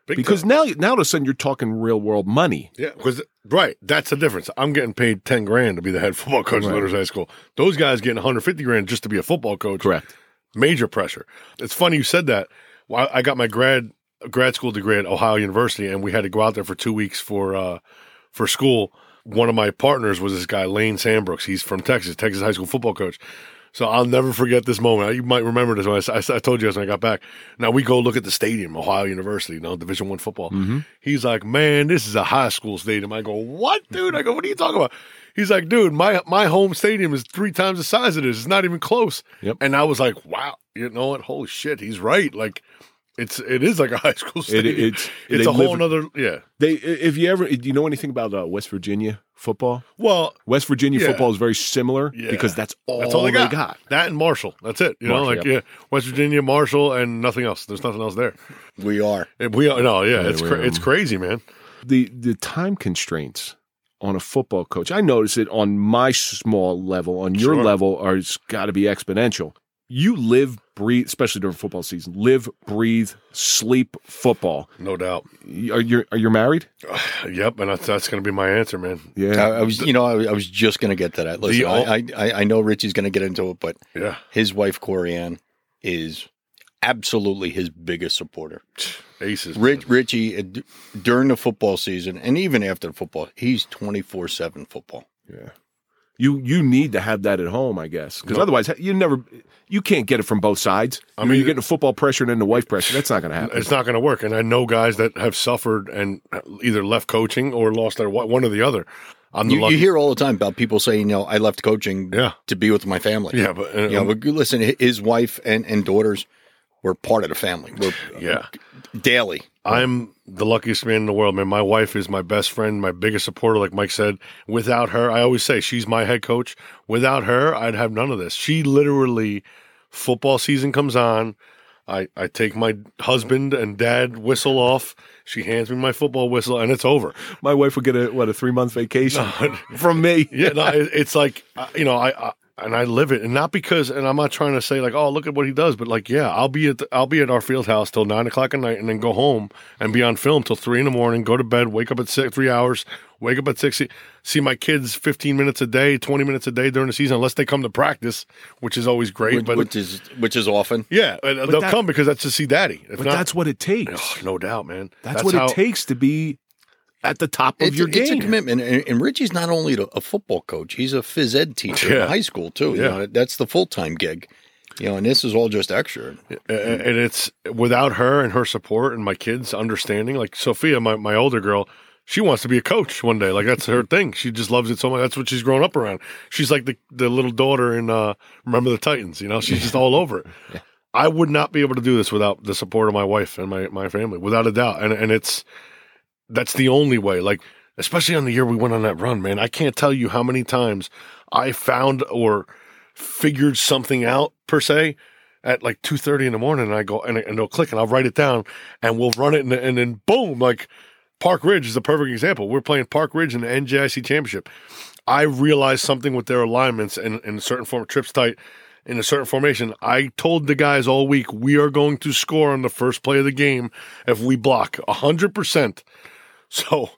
big Because time. now, now all of a sudden, you're talking real world money. Yeah, because right, that's the difference. I'm getting paid ten grand to be the head football coach at Right. Lyndhurst High School. Those guys getting 150 grand just to be a football coach. Correct. Major pressure. It's funny you said that. Well, I I got my grad grad school degree at Ohio University, and we had to go out there for two weeks for uh, for school. One of my partners was this guy Lane Sandbrooks. He's from Texas, Texas high school football coach. So I'll never forget this moment. You might remember this when I told you this when I got back. Now we go look at the stadium, Ohio University, you know, Division One football. Mm-hmm. He's like, "Man, this is a high school stadium." I go, "What, dude?" I go, "What are you talking about?" He's like, "Dude, my my home stadium is three times the size of this. It's not even close." Yep. And I was like, "Wow, you know what? Holy shit, he's right." Like, it's it is like a high school It- stadium. it's- it's a whole live- nother yeah. They, if you ever, do you know anything about uh, West Virginia football? Well, West Virginia Yeah. football is very similar Yeah. because that's all, That's all they got. got. That and Marshall. That's it. You know, like yep. yeah, West Virginia, Marshall, and nothing else. There's nothing else there. We are. And we are no, yeah, Yeah, it's cra- it's crazy, man. The the time constraints on a football coach. I notice it on my small level. On your Sure. level, are it's got to be exponential. You live, breathe, especially during football season. Live, breathe, sleep football. No doubt. Are you are you married? Yep, and that's that's going to be my answer, man. Yeah. I, I was, you know, I, I was just going to get to that. Listen, ul- I, I, I know Richie's going to get into it, but Yeah, his wife Corianne is absolutely his biggest supporter. aces. Rich, Richie, uh, d- during the football season and even after the football, he's twenty four seven football. Yeah. You you need to have that at home, I guess, because No. otherwise you never you can't get it from both sides. I mean, mean- you're getting the football pressure and then the wife pressure. That's not going to happen. It's not going to work. And I know guys that have suffered and either left coaching or lost their one or the other. I'm the You, you hear all the time about people saying, you know, I left coaching Yeah. to be with my family. yeah, but uh, You know, but listen, his wife and, and daughters were part of the family. We're yeah. daily. I'm the luckiest man in the world, man. My wife is my best friend, my biggest supporter, like Mike said. Without her, I always say she's my head coach. Without her, I'd have none of this. She literally, football season comes on. I, I take my husband and dad whistle off. She hands me my football whistle, and it's over. My wife would get a what a three month vacation from me. Yeah, no, it, it's like uh, you know, I, I and I live it, and not because, and I'm not trying to say like, oh, look at what he does, but like, yeah, I'll be at the, I'll be at our field house till nine o'clock at night, and then go home and be on film till three in the morning. Go to bed, wake up at six, three hours, wake up at six, see, see my kids fifteen minutes a day, twenty minutes a day during the season, unless they come to practice, which is always great. which, but which is which is often. yeah, uh, and they'll that- come because that's to see daddy. If But not, that's what it takes. oh, no doubt, man. That's, what how- it takes to be at the top of It's, your it's a commitment, and, and Richie's not only a football coach; he's a phys ed teacher Yeah. in high school too. You Yeah. know, that's the full time gig. You know, and this is all just extra. A- and it's without her and her support and my kids understanding like sophia my, my older girl she wants to be a coach one day like that's her thing she just loves it so much that's what she's grown up around she's like the, the little daughter in uh remember the titans you know she's just all over it i would not be able to do this without the support of my wife and my, my family without a doubt and and it's that's the only way. Like especially on the year we went on that run man. I can't tell you how many times i found or figured something out per se at like 2.30 in the morning and i go and, and it'll click and i'll write it down and we'll run it and, and then boom like park ridge is a perfect example. We're playing park ridge in the njic championship. I realized something with their alignments and in a certain form of trips tight in a certain formation. I told the guys all week we are going to score on the first play of the game if we block. 100% so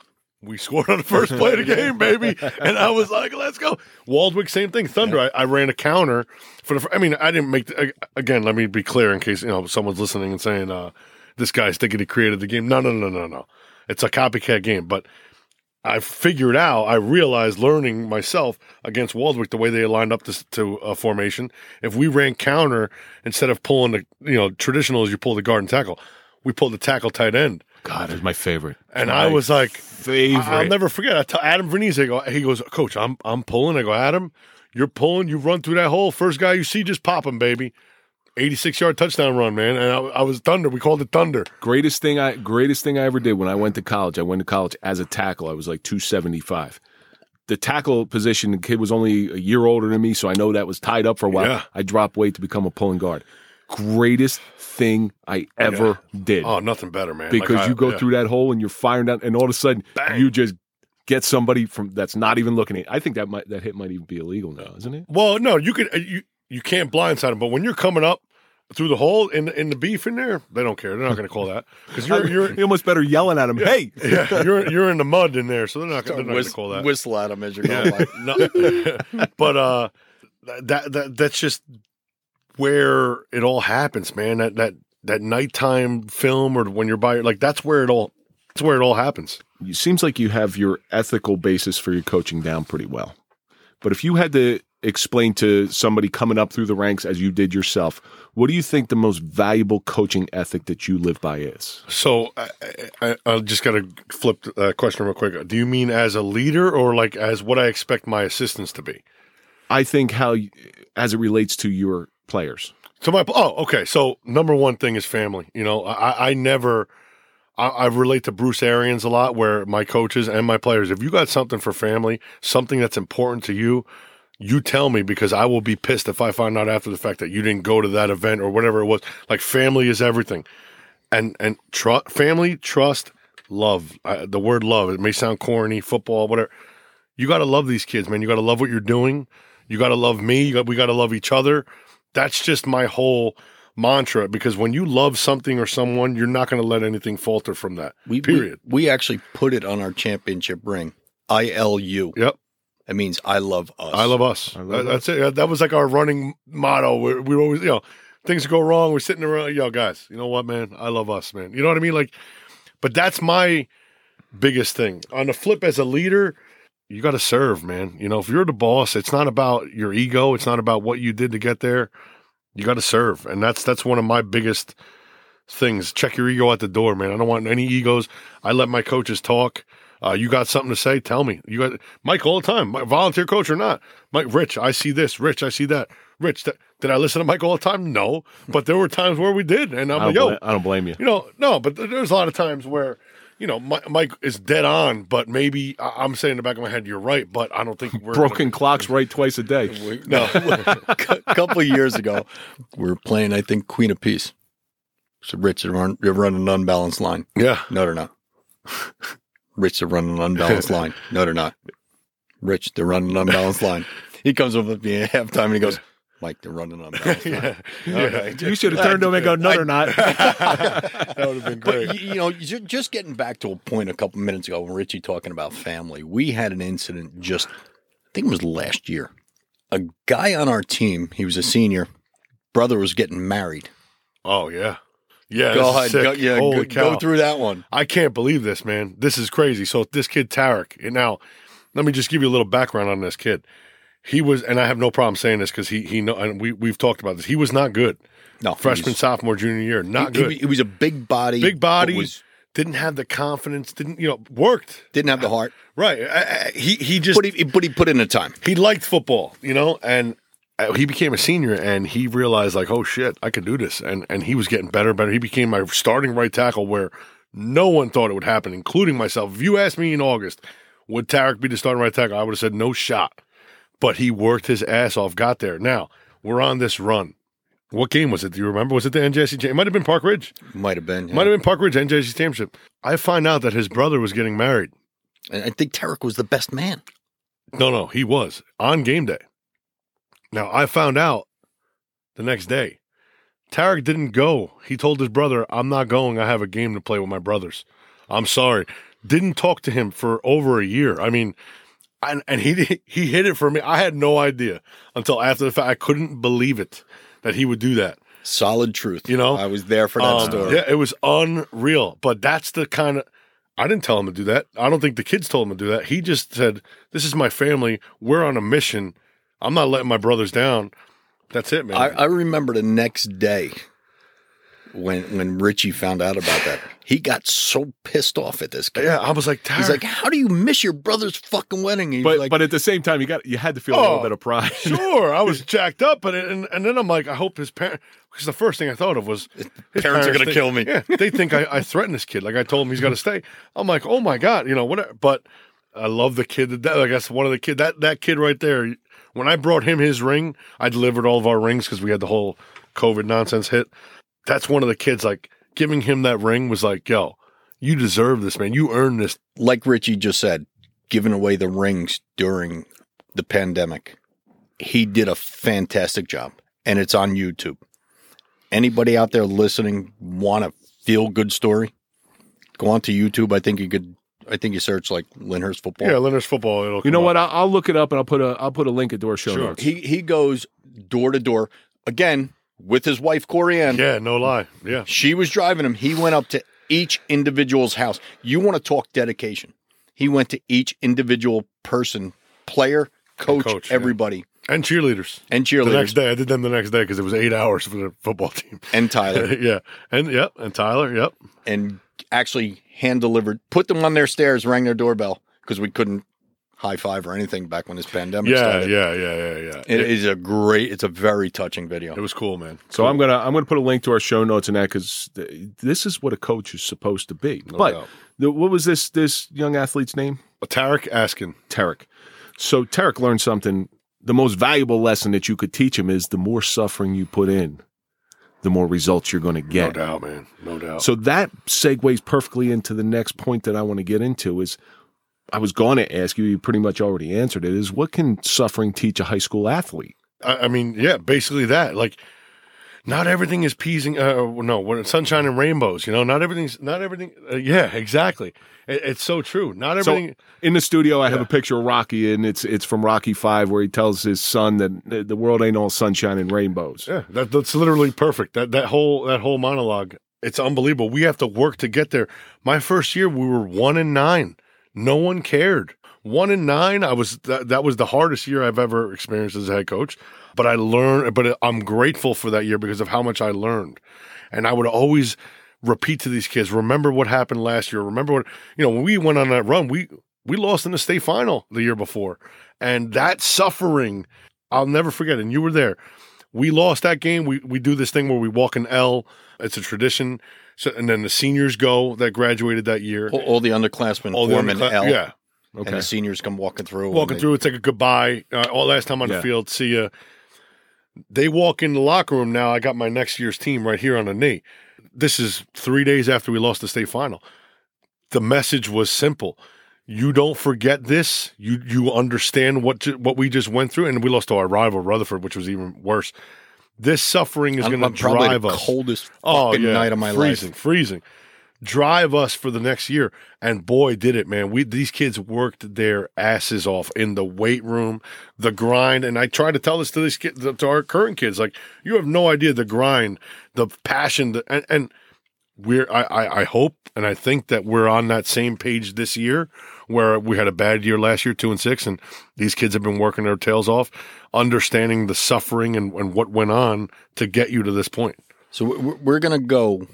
we scored on the first play of the game, baby. And I was like, let's go. Waldwick, same thing. Thunder, I, I ran a counter for the, I mean, I didn't make, the, again, let me be clear in case, you know, someone's listening and saying, uh, this guy's thinking he created the game. No, no, no, no, no. It's a copycat game. But I figured out, I realized learning myself against Waldwick, the way they lined up this, to a formation, if we ran counter instead of pulling the, you know, traditional as you pull the guard and tackle, we pulled the tackle tight end. God, it's my favorite. And My I was like, favorite. I- I'll never forget. I tell Adam Vernese, I go, he goes, Coach, I'm I'm pulling. I go, Adam, you're pulling. You run through that hole. First guy you see, just pop him, baby. 86 yard touchdown run, man. And I, I was Thunder. We called it Thunder. greatest thing I greatest thing I ever did when I went to college. I went to college as a tackle. I was like 275. The tackle position, the kid was only a year older than me, so I know that was tied up for a while. Yeah. I dropped weight to become a pulling guard. Greatest thing I ever did. Oh, nothing better, man. because Like, I- you go yeah. through that hole and you're firing down, and all of a sudden Bang. you just get somebody from that's not even looking at. I think that might that hit might even be illegal now, isn't it? Well, no, you could uh, you you can't blindside him, but when you're coming up through the hole in in the beef in there, they don't care. They're not going to call that because you're you're you almost better yelling at him. Hey, yeah, you're you're in the mud in there, so they're not, they're going to call that. Whistle at him as you're going. Like, no, but uh, that that that's just where it all happens, man. That that that nighttime film or when you're by like that's where it all that's where it all happens. it seems like you have your ethical basis for your coaching down pretty well. But if you had to explain to somebody coming up through the ranks as you did yourself, what do you think the most valuable coaching ethic that you live by is? So I, I, I just got to flip the uh, question real quick. Do you mean as a leader or like as what I expect my assistants to be? I think how, as it relates to your players. So my oh okay. So number one thing is family. You know, I, I never. I, I relate to Bruce Arians a lot, where my coaches and my players, if you got something for family, something that's important to you, you tell me because I will be pissed if I find out after the fact that you didn't go to that event or whatever it was. Like family is everything, and and tr- family, trust, love. Uh, the word love. It may sound corny, football, whatever. You got to love these kids, man. You got to love what you're doing. You got to love me. Got, we got to love each other. That's just my whole mantra because when you love something or someone, you're not going to let anything falter from that. we, Period. We, we actually put it on our championship ring. I L U. Yep. That means I love us. I love us. love That- that's it. That was like our running motto. We, we always, you know, things go wrong. We're sitting around, yo, guys, you know what, man? I love us, man. You know what I mean? Like, but that's my biggest thing. On the flip, as a leader, you got to serve, man. You know, if you're the boss, it's not about your ego. It's not about what you did to get there. You got to serve, and that's that's one of my biggest things. Check your ego at the door, man. I don't want any egos. I let my coaches talk. Uh, you got something to say? Tell me. You got Mike all the time. My volunteer coach or not? Mike, Rich, I see this. Rich, I see that. Rich, th- did I listen to Mike all the time? No, but there were times where we did, and I'm I like, yo, bla- I don't blame you. you know, no, but there's a lot of times where, you know, Mike is dead on, but maybe I'm saying in the back of my head, you're right, but I don't think we're Broken clocks right twice a day. We- no, a couple of years ago, we were playing, I think, Queen of Peace. So, Rich, you're, run, you're running an unbalanced line. Yeah, No, they're not. Rich, they're running an unbalanced line. No, they're not. Rich, they're running an unbalanced line. he comes up at me at halftime and he goes, Mike, they're running on balance. yeah. Okay. You should have turned to him and go, no, they're not. that would have been great. But you you know, just getting back to a point a couple minutes ago when Richie talking about family, we had an incident just, I think it was last year. A guy on our team, he was a senior, brother was getting married. oh yeah, yeah. Go ahead, sick. go, yeah, Holy go, cow. go through that one. I can't believe this, man. This is crazy. So this kid Tarek, and now let me just give you a little background on this kid. He was, and I have no problem saying this because he he know, and we we've talked about this. He was not good. No, Freshman, sophomore, junior year, not he, good. he, he was a big body, Big body, was didn't have the confidence. Didn't you know? Worked didn't have the heart, right. I, I, he he just but he but he put in the time. he liked football, you know, and uh, he became a senior and he realized like, oh shit, I could do this, and and he was getting better, and better. He became my starting right tackle where no one thought it would happen, including myself. If you asked me in August, would Tarek be the starting right tackle? I would have said no shot, but he worked his ass off, got there. Now we're on this run. What game was it? Do you remember? Was it the NJC? It might have been Park Ridge. Might have been. yeah. Might have been Park Ridge NJC Championship. I find out that his brother was getting married. And I think Tarek was the best man. No, no, he was on game day. Now I found out the next day. Tarek didn't go. He told his brother, "I'm not going. I have a game to play with my brothers. I'm sorry." Didn't talk to him for over a year. I mean, and and he he hid it from me. I had no idea until after the fact. I couldn't believe it that he would do that. Solid truth. You know? I was there for that Um, story. Yeah, it was unreal. But that's the kind of. I didn't tell him to do that. I don't think the kids told him to do that. He just said, "This is my family. We're on a mission. I'm not letting my brothers down." That's it, man. I, I remember the next day when when Richie found out about that. He got so pissed off at this guy. yeah, I was like, Tarek, He's like, "How do you miss your brother's fucking wedding?" But like, but at the same time, you got you had to feel a little Oh, bit of pride. sure. I was jacked up, but and, and then I'm like, I hope his parents. Because the first thing I thought of was his Parents are gonna think- kill me. Yeah, they think I, I threatened this kid. Like I told him he's got to stay. I'm like, oh my god, you know what? But I love the kid. to death. I guess one of the kid that that kid right there. When I brought him his ring, I delivered all of our rings because we had the whole COVID nonsense hit. That's one of the kids. Like giving him that ring was like, yo, you deserve this, man. You earned this. like Richie just said, giving away the rings during the pandemic. He did a fantastic job, and it's on YouTube. Anybody out there listening want a feel good story? Go on to YouTube. I think you could. I think you search like Lyndhurst football. Yeah, Lyndhurst football. It'll You know up. what? I'll, I'll look it up and I'll put a I'll put a link into our show Sure. notes. He he goes door to door again with his wife Corianne. Yeah, no lie. Yeah. She was driving him. He went up to each individual's house. You want to talk dedication? He went to each individual person, player, coach, coach, yeah. everybody, And cheerleaders. and cheerleaders. The next day, I did them the next day because it was eight hours for the football team. and Tyler, yeah, and yep, and Tyler, yep. and actually hand delivered. Put them on their stairs, rang their doorbell because we couldn't high five or anything back when this pandemic Yeah, started. yeah, yeah, yeah, yeah. It It, is a great. It's a very touching video. it was cool, man. So I'm gonna I'm gonna put a link to our show notes and that because th- this is what a coach is supposed to be. but the, what was this this young athlete's name? Tarek Askin. Tarek. So Tarek learned something. The most valuable lesson that you could teach him is the more suffering you put in, the more results you're going to get. No doubt, man. No doubt. So that segues perfectly into the next point that I want to get into is I was going to ask you, you pretty much already answered it, is what can suffering teach a high school athlete? I, I mean, yeah, basically that. Like, not everything is peas and uh, no, sunshine and rainbows. You know, not everything's not everything. Uh, yeah, exactly. It, it's so true. Not everything. So in the studio, I have a picture of Rocky, and it's it's from Rocky Five, where he tells his son that the- the world ain't all sunshine and rainbows. Yeah, that, that's literally perfect. That that whole that whole monologue, it's unbelievable. We have to work to get there. My first year, we were one and nine. No one cared. One in nine. I was that, that was the hardest year I've ever experienced as a head coach. But I learned. But I'm grateful for that year because of how much I learned. And I would always repeat to these kids, remember what happened last year. Remember what you know when we went on that run. We we lost in the state final the year before, and that suffering, I'll never forget. And you were there we lost that game. We we do this thing where we walk an L. It's a tradition. So and then the seniors go that graduated that year. all, all the underclassmen All the form an L, yeah, and Okay. the seniors come walking through. and walking they- through. It's like a goodbye. Uh, all last time on Yeah. the field. See ya. They walk in the locker room now. I got my next year's team right here on the knee. This is three days after we lost the state final. The message was simple. you don't forget this. You you understand what ju- what we just went through, and we lost to our rival Rutherford, which was even worse. This suffering is going to drive the us. coldest Oh fucking yeah, night of my freezing, life. Freezing, freezing. Drive us for the next year, and boy, did it, man! We these kids worked their asses off in the weight room, the grind, and I try to tell this to these kids, to our current kids, like you have no idea the grind, the passion, the, and and we're I, I I hope and I think that we're on that same page this year, where we had a bad year last year, two and six, and these kids have been working their tails off, understanding the suffering and, and what went on to get you to this point. So we're, we're going to go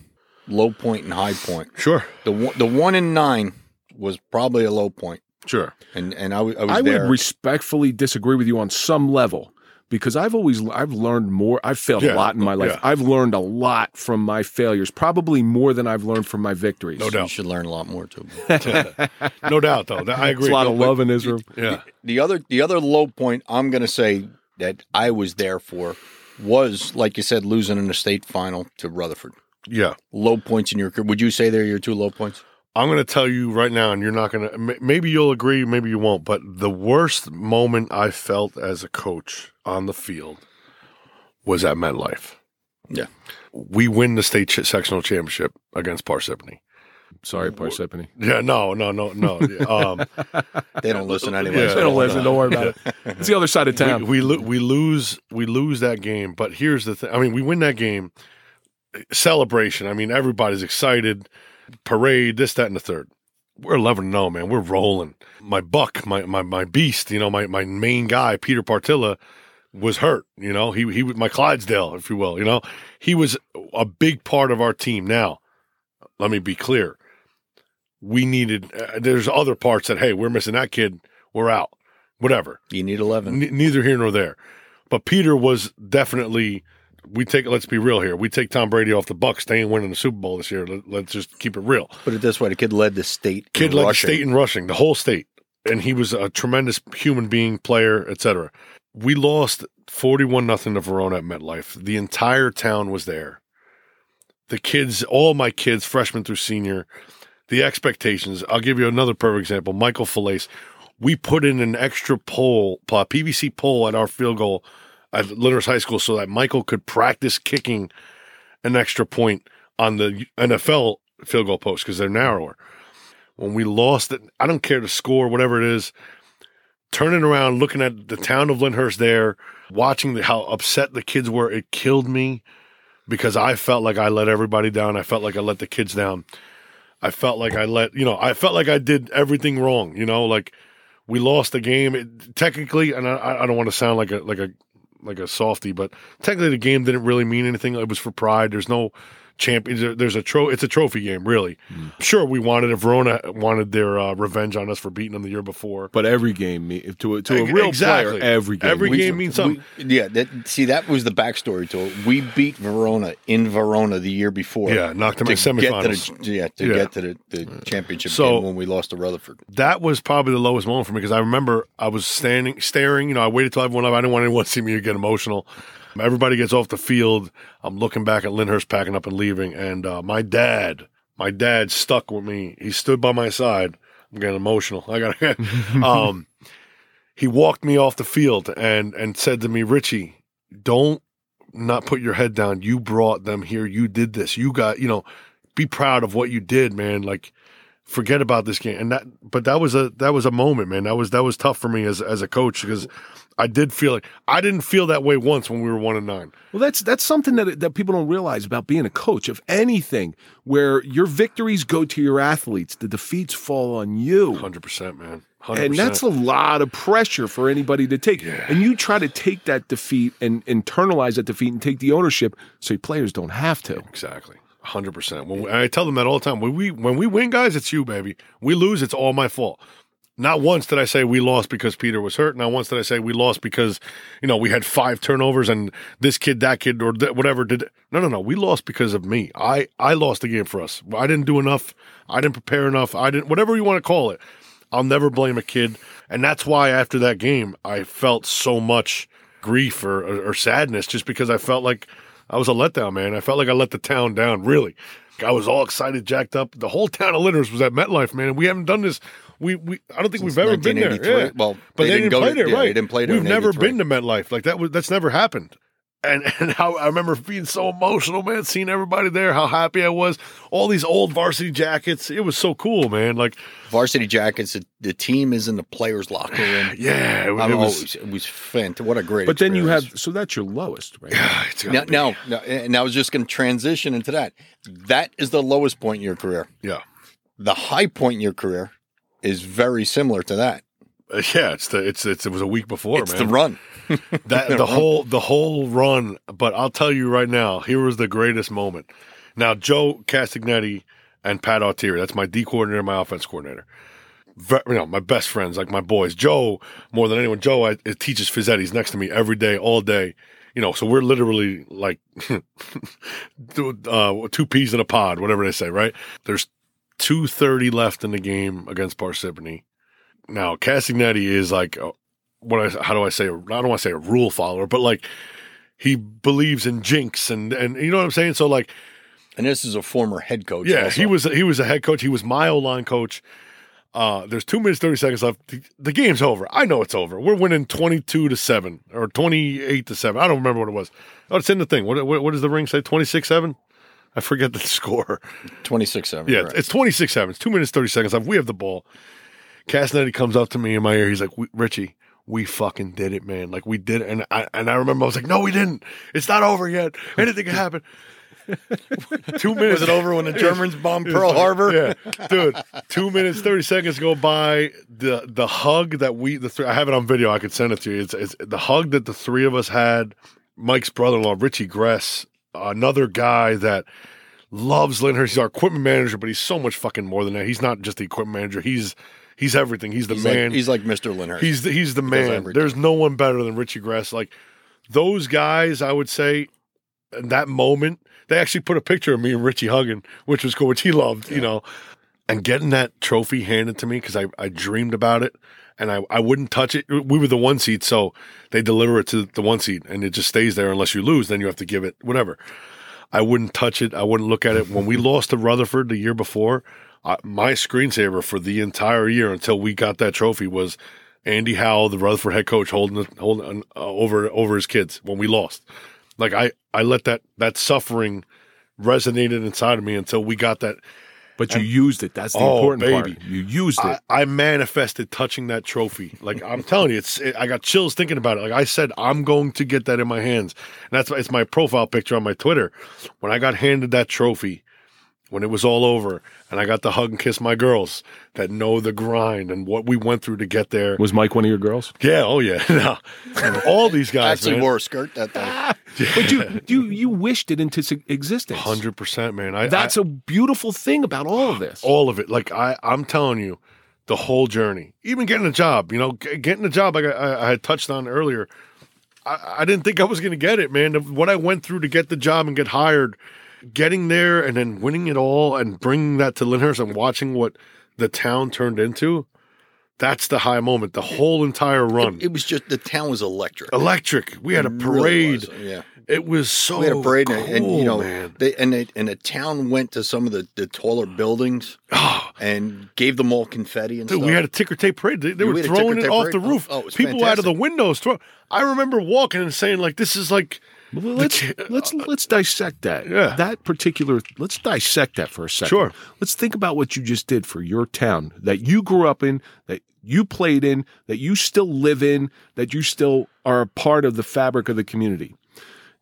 low point and high point. Sure, The one, the one in nine was probably a low point, sure. and and I, w- I was I there. would respectfully disagree with you on some level because I've always I've learned more. I've failed Yeah, a lot in my life. yeah. I've learned a lot from my failures, probably more than I've learned from my victories. No doubt, you doubt. should learn a lot more too. No doubt, though. I agree. There's a lot of love in Israel. room. Yeah, the other the other low point I'm going to say that I was there for was like you said losing in the state final to Rutherford. yeah. Low points in your career. Would you say they're your two low points? I'm going to tell you right now, and you're not going to. Maybe you'll agree, maybe you won't. But the worst moment I felt as a coach on the field was at MetLife. Yeah. We win the state ch- sectional championship against Parsippany. Sorry, Parsippany. Yeah, no, no, no, no. Um, They don't listen anyway. Yeah. They don't listen. Don't worry about it. It's the other side of town. we we, lo- we lose we lose that game, but here's the thing. I mean, we win that game. Celebration. I mean, everybody's excited. Parade. This, that, and the third. We're eleven and zero, man. We're rolling. My buck, my my my beast. You know, my my main guy, Peter Partilla, was hurt. You know, he he was my Clydesdale, if you will. You know, he was a big part of our team. Now, let me be clear. We needed. Uh, there's other parts that hey, we're missing that kid. We're out. Whatever. you need eleven. N- neither here nor there. But Peter was definitely. We take. Let's be real here. We take Tom Brady off the Bucs. They ain't winning the Super Bowl this year. Let, let's just keep it real. Put it this way: the kid led the state. Kid in led the rushing. state in rushing, the whole state, and he was a tremendous human being, player, etc. We lost forty-one nothing to Verona at MetLife. The entire town was there. The kids, all my kids, freshman through senior, the expectations. I'll give you another perfect example. Michael Falaise. We put in an extra pole, uh, PVC pole at our field goal at Lyndhurst High School so that Michael could practice kicking an extra point on the NFL field goal post because they're narrower. When we lost it, I don't care the score, whatever it is. Turning around, looking at the town of Lyndhurst there, watching the, how upset the kids were, it killed me because I felt like I let everybody down. I felt like I let the kids down. I felt like I let, you know, I felt like I did everything wrong, you know, like we lost the game. It, technically, and I, I don't want to sound like a, like a, like a softy, but technically the game didn't really mean anything. It was for pride. There's no champions. There's a tro. It's a trophy game, really. Sure, we wanted it. Verona wanted their uh, revenge on us for beating them the year before. But every game, me- to a, to a real exactly. player, every game. Every We- game means something. We- yeah, that, see, that was the backstory to it. We beat Verona in Verona the year before. Yeah, knocked them to in semifinals. Get to the, yeah, to Yeah. get to the, the championship So- game when we lost to Rutherford. that was probably the lowest moment for me because I remember I was standing, staring. You know, I waited till everyone up. I didn't want anyone to see me get emotional. Everybody gets off the field. I'm looking back at Lyndhurst packing up and leaving, and uh, my dad, my dad stuck with me. He stood by my side. I'm getting emotional. I got. um, he walked me off the field and and said to me, Richie, don't not put your head down. You brought them here. You did this. You got you know, be proud of what you did, man. Like forget about this game and that but that was a that was a moment man that was that was tough for me as as a coach because i did feel like i didn't feel that way once when we were one and nine Well, that's that's something that that people don't realize about being a coach of anything, where your victories go to your athletes, the defeats fall on you. 100% man 100%. And that's a lot of pressure for anybody to take. And you try to take that defeat and internalize that defeat and take the ownership so your players don't have to. exactly 100% when we, I tell them that all the time when we when we win guys it's you baby we lose it's all my fault not once did I say we lost because Peter was hurt. Not once did I say we lost because, you know, we had five turnovers and this kid, that kid, or th- whatever did. No, no, no. We lost because of me. I I lost the game for us. I didn't do enough. I didn't prepare enough. I didn't. Whatever you want to call it. I'll never blame a kid, and that's why after that game I felt so much grief or, or, or sadness, just because I felt like I was a letdown, man. I felt like I let the town down. Really, I was all excited, jacked up. The whole town of Lyndhurst was at MetLife, man. And we haven't done this. We we I don't think we've ever been there. Yeah. Well, but they they, didn't didn't, go play to- there, yeah, right? they didn't play there We've never been to MetLife. Like that was that's never happened. And and how I remember being so emotional, man, seeing everybody there, how happy I was. All these old varsity jackets. It was so cool, man. Like, Varsity Jackets, the, the team is in the players' locker room. yeah, it, I'm it was. always, it was fantastic. What a great But then you have so that's your lowest, right? it's Now, now, now, and I was just going to transition into that. That is the lowest point in your career. yeah, The high point in your career is very similar to that. Uh, yeah. It's the it's, it's it was a week before, it's man. the run. that the whole the whole run. But I'll tell you right now, here was the greatest moment. Now, Joe Castagnetti and Pat Autieri, that's my D coordinator, my offense coordinator. Ve- you know, my best friends, like my boys. Joe, more than anyone, Joe I, it teaches ed. He's next to me every day, all day. You know, so we're literally like two- uh, two peas in a pod, whatever they say, right? There's two thirty left in the game against Parsippany. Now, Castagnetti is like uh, what I how do I say? I don't want to say a rule follower, but like he believes in jinx and and you know what I'm saying. So like And this is a former head coach. yeah, also. he was he was a head coach. He was my O line coach. Uh, there's two minutes thirty seconds left. The, the game's over. I know it's over. We're winning twenty two to seven or twenty eight to seven. I don't remember what it was. Oh, it's in the thing. What what, what does the ring say? Twenty six seven. I forget the score. 26 7. Yeah, it's 26 7. It's two minutes, 30 seconds left. We have the ball. Castagnetti comes up to me in my ear. He's like, Richie, we fucking did it, man. Like, we did it. And I, and I remember I was like, no, we didn't. It's not over yet. Anything can happen. two minutes. Was it over when the Germans bombed Pearl Harbor? Yeah, dude. Two minutes, thirty seconds go by. The the hug that we the three, I have it on video. I could send it to you. It's, it's the hug that the three of us had. Mike's brother-in-law, Richie Gress, another guy that loves Lyndhurst. He's our equipment manager, but he's so much fucking more than that. He's not just the equipment manager. He's he's everything. He's the He's man. like, he's like Mr. Lyndhurst. He's the, he's the man. There's no one better than Richie Grass. Like those guys, I would say, in that moment, they actually put a picture of me and Richie hugging, which was cool, which he loved, you know. And getting that trophy handed to me because I, I dreamed about it and I, I wouldn't touch it. We were the one seat, so they deliver it to the one seat and it just stays there unless you lose. Then you have to give it whatever. I wouldn't touch it. I wouldn't look at it. When we lost to Rutherford the year before, uh, my screensaver for the entire year until we got that trophy was Andy Howell, the Rutherford head coach, holding holding uh, over over his kids when we lost. Like I, I let that that suffering resonated inside of me until we got that. But you used it. That's the Oh, important baby. part. You used it. I, I manifested touching that trophy. Like I'm telling you, it's it, I got chills thinking about it. Like I said, I'm going to get that in my hands. And that's it's my profile picture on my Twitter. When I got handed that trophy, when it was all over, and I got to hug and kiss my girls that know the grind and what we went through to get there. Was Mike one of your girls? Yeah, oh yeah, no. all these guys, actually man. wore a skirt that day. But you you you wished it into existence. Hundred percent, man. I, That's I, a beautiful thing about all of this. all of it. Like I, I'm telling you, the whole journey, even getting a job. You know, g- getting a job. Like I, I, I had touched on earlier. I, I didn't think I was going to get it, man. What I went through to get the job and get hired, getting there, and then winning it all, and bringing that to Lyndhurst and watching what the town turned into. That's the high moment. The whole entire run, It was just, the town was electric. electric. We had a It really parade. was, yeah. It was so We had a parade, and, and, you know, man. they and they, and the town went to some of the, the taller buildings Oh, and gave them all confetti and Dude, stuff. we had a ticker tape parade. They, they Yeah, were we throwing it off parade. the roof. Oh, it was People out of the windows throw. I remember walking and saying like, "This is like." Well, let's let's uh, let's dissect that. Yeah. That particular let's dissect that for a second. Sure. Let's think about what you just did for your town that you grew up in, that you played in, that you still live in, that you still are a part of the fabric of the community.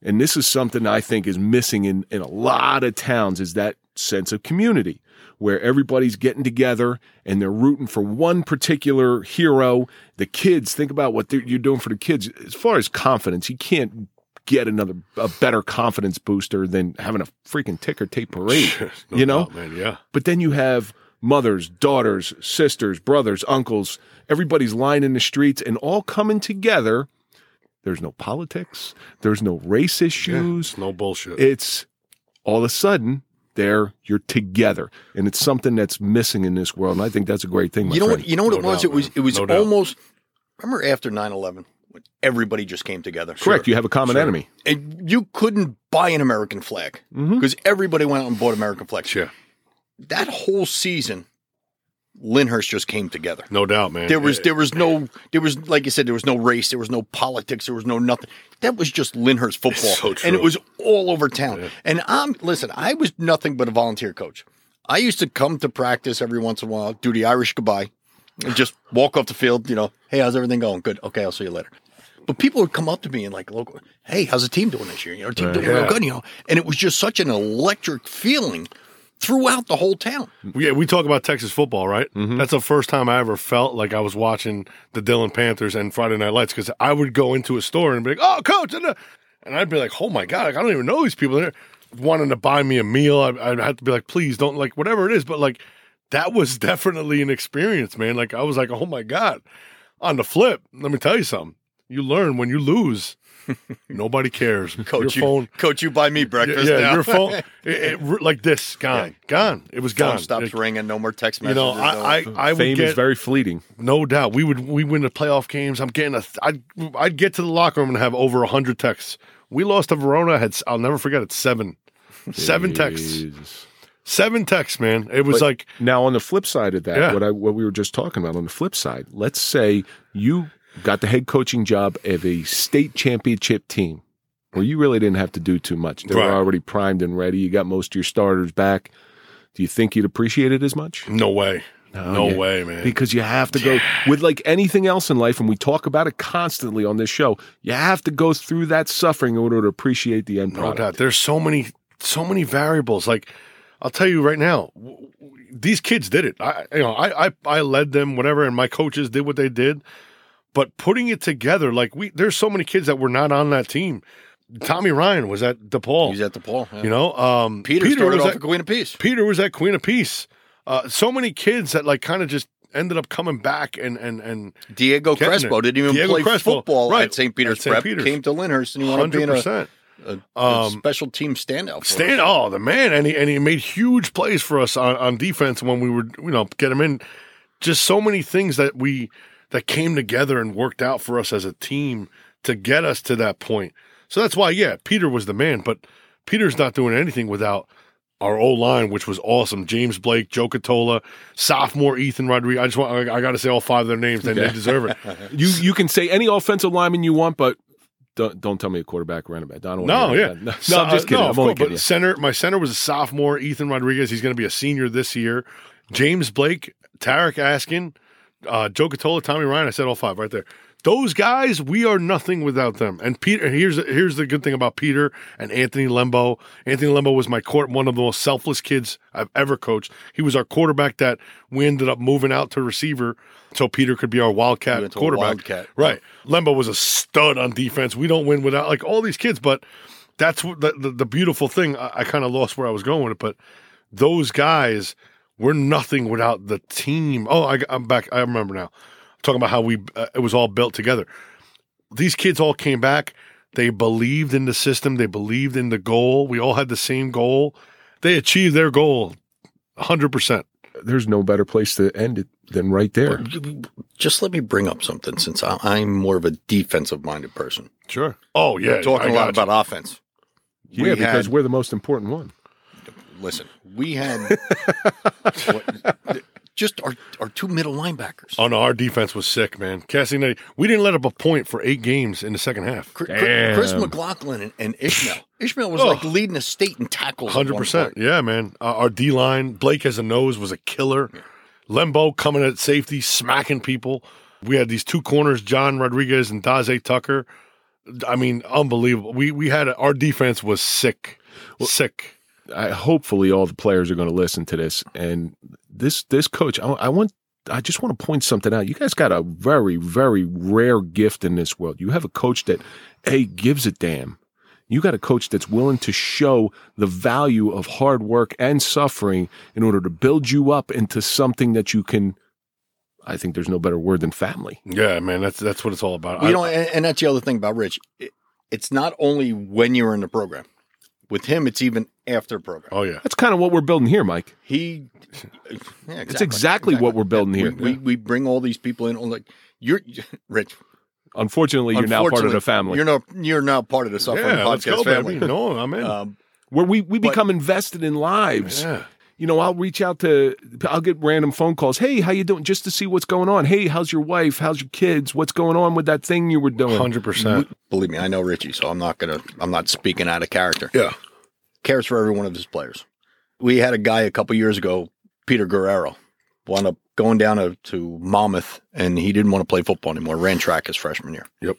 And this is something I think is missing in, in a lot of towns is that sense of community where everybody's getting together and they're rooting for one particular hero. The kids, think about what you're doing for the kids. As far as confidence, you can't get another, a better confidence booster than having a freaking ticker tape parade, No you know? doubt, man. Yeah. But then you have mothers, daughters, sisters, brothers, uncles, everybody's lining the streets and all coming together. There's no politics, there's no race issues. It's no bullshit. It's all of a sudden there you're together. And it's something that's missing in this world. And I think that's a great thing. My you know friend. what? You know what No it was? doubt, it was it was No doubt. almost. Remember after 9-11, when everybody just came together. Correct. You have a common Sure. enemy. And you couldn't buy an American flag mm-hmm. because everybody went out and bought American flags. yeah. That whole season Lyndhurst just came together. No doubt, man. There was there was no there was like you said there was no race there was no politics there was no nothing that was just Lyndhurst football so and it was all over town and I'm listen I was nothing but a volunteer coach I used to come to practice every once in a while do the Irish goodbye and just walk off the field you know hey how's everything going good okay I'll see you later but people would come up to me and like local hey how's the team doing this year you know team doing real good you know and it was just such an electric feeling throughout the whole town Yeah, we talk about Texas football, right? Mm-hmm. That's the first time I ever felt like I was watching the Dillon Panthers and Friday Night Lights because I would go into a store and be like, "Oh, coach," and, uh," and I'd be like, "Oh my god, like, I don't even know these people." They're wanting to buy me a meal. I'd, I'd have to be like, "Please don't like whatever it is," but like that was definitely an experience, man. Like I was like, "Oh my god." On the flip, let me tell you something. You learn when you lose. Nobody cares. coach your you phone, coach you buy me breakfast yeah, now. your phone, it, it- like this, gone, gone. It was phone gone. stops It- ringing no more text messages. you messages know, no- I, I, I would Fame get is very fleeting. no doubt. We would we win the playoff games. I'm getting a. I'd I'd get to the locker room and have over hundred texts. We lost to Verona. I had I'll never forget it. Seven, seven texts, seven texts. Man, it was But like now on the flip side of that, Yeah. what I what we were just talking about on the flip side, let's say you got the head coaching job of a state championship team where you really didn't have to do too much. They Right. were already primed and ready. You got most of your starters back. Do you think you'd appreciate it as much? no way, no yeah. way, man. Because you have to go with like anything else in life, and we talk about it constantly on this show. You have to go through that suffering in order to appreciate the end No product. doubt. There's so many, so many variables. Like I'll tell you right now, w- w- these kids did it. I, you know, I, I, I led them, whatever, and my coaches did what they did. But putting it together, like we, there's so many kids that were not on that team. Tommy Ryan was at DePaul. He's at DePaul. yeah. you know, um, Peter, started was off at, Queen of Peace. Peter was at Queen of Peace. Uh, so many kids that like kind of just ended up coming back and and and Diego Crespo it. didn't even Diego play Crespo, football right, at St. Peter's at St. Prep. Peter's. Came to Lyndhurst and he wanted to hundred be in a, a, a Um, special team standout. Stand, us. oh, the man, and he and he made huge plays for us on, on defense when we were, you know, get him in. Just so many things that we that came together and worked out for us as a team to get us to that point. So that's why, yeah, Peter was the man, but Peter's not doing anything without our O line, which was awesome. James Blake, Joe Catola, sophomore Ethan Rodriguez. I just want, I, I got to say all five of their names. They, they deserve it. You you can say any offensive lineman you want, but don't, don't tell me a quarterback ran back. I don't No, wanna yeah. that. No, So- I'm just uh, kidding. no, I'm only course, kidding. but center, my center was a sophomore, Ethan Rodriguez. He's going to be a senior this year. James Blake, Tarek Askin, uh, Joe Catola, Tommy Ryan. I said all five right there. Those guys, we are nothing without them. And Peter, here's here's the good thing about Peter and Anthony Lembo. Anthony Lembo was my court, one of the most selfless kids I've ever coached. He was our quarterback that we ended up moving out to receiver, so Peter could be our wildcat quarterback. Wildcat. Right. Lembo was a stud on defense. We don't win without like all these kids, but that's the, the, the beautiful thing. I, I kind of lost where I was going with it, but those guys were nothing without the team. Oh, I, I'm back. I remember now. talking about how we uh, it was all built together. These kids all came back. They believed in the system. They believed in the goal. We all had the same goal. They achieved their goal, hundred percent. There's no better place to end it than right there. Just let me bring up something since I, I'm more of a defensive minded person. Sure. Oh yeah, Talking a lot you. about offense. Yeah, We because had- we're the most important one. Listen, we had what, just our, our two middle linebackers. Oh no, our defense was sick, man. Cassidy, we didn't let up a point for eight games in the second half. Chris, Damn. Chris McLaughlin and, and Ishmael. Ishmael was Oh. like leading the state in tackles. at Hundred one percent, point. yeah, man. Uh, our D line, Blake as a nose was a killer. Lembo coming at safety, smacking people. We had these two corners, John Rodriguez and Daze Tucker. I mean, unbelievable. We we had our defense was sick, sick. I, hopefully all the players are going to listen to this. And this this coach, I, I want, I just want to point something out. You guys got a very very rare gift in this world. You have a coach that a gives a damn. You got a coach that's willing to show the value of hard work and suffering in order to build you up into something that you can. I think there's no better word than family. Yeah, man. That's that's what it's all about. You I- know, and, and that's the other thing about Rich. It, it's not only when you're in the program. With him, it's even after program. oh yeah, That's kind of what we're building here, Mike. He, yeah, exactly, It's exactly, what we're building here. We, we, we bring all these people in. On like you're, Rich. Unfortunately, you're now part of unfortunately, the family. You're not. You're now part of the suffering podcast family. No, I'm in. Um, where we, we become invested in lives. yeah, you know, I'll reach out to, I'll get random phone calls. Hey, how you doing? Just to see what's going on. Hey, how's your wife? How's your kids? What's going on with that thing you were doing? Hundred percent. Believe me, I know Richie, so I'm not gonna. I'm not speaking out of character. Yeah. Cares for every one of his players. We had a guy a couple years ago, Peter Guerrero, wound up going down to, to Monmouth, and he didn't want to play football anymore. Ran track his freshman year. Yep.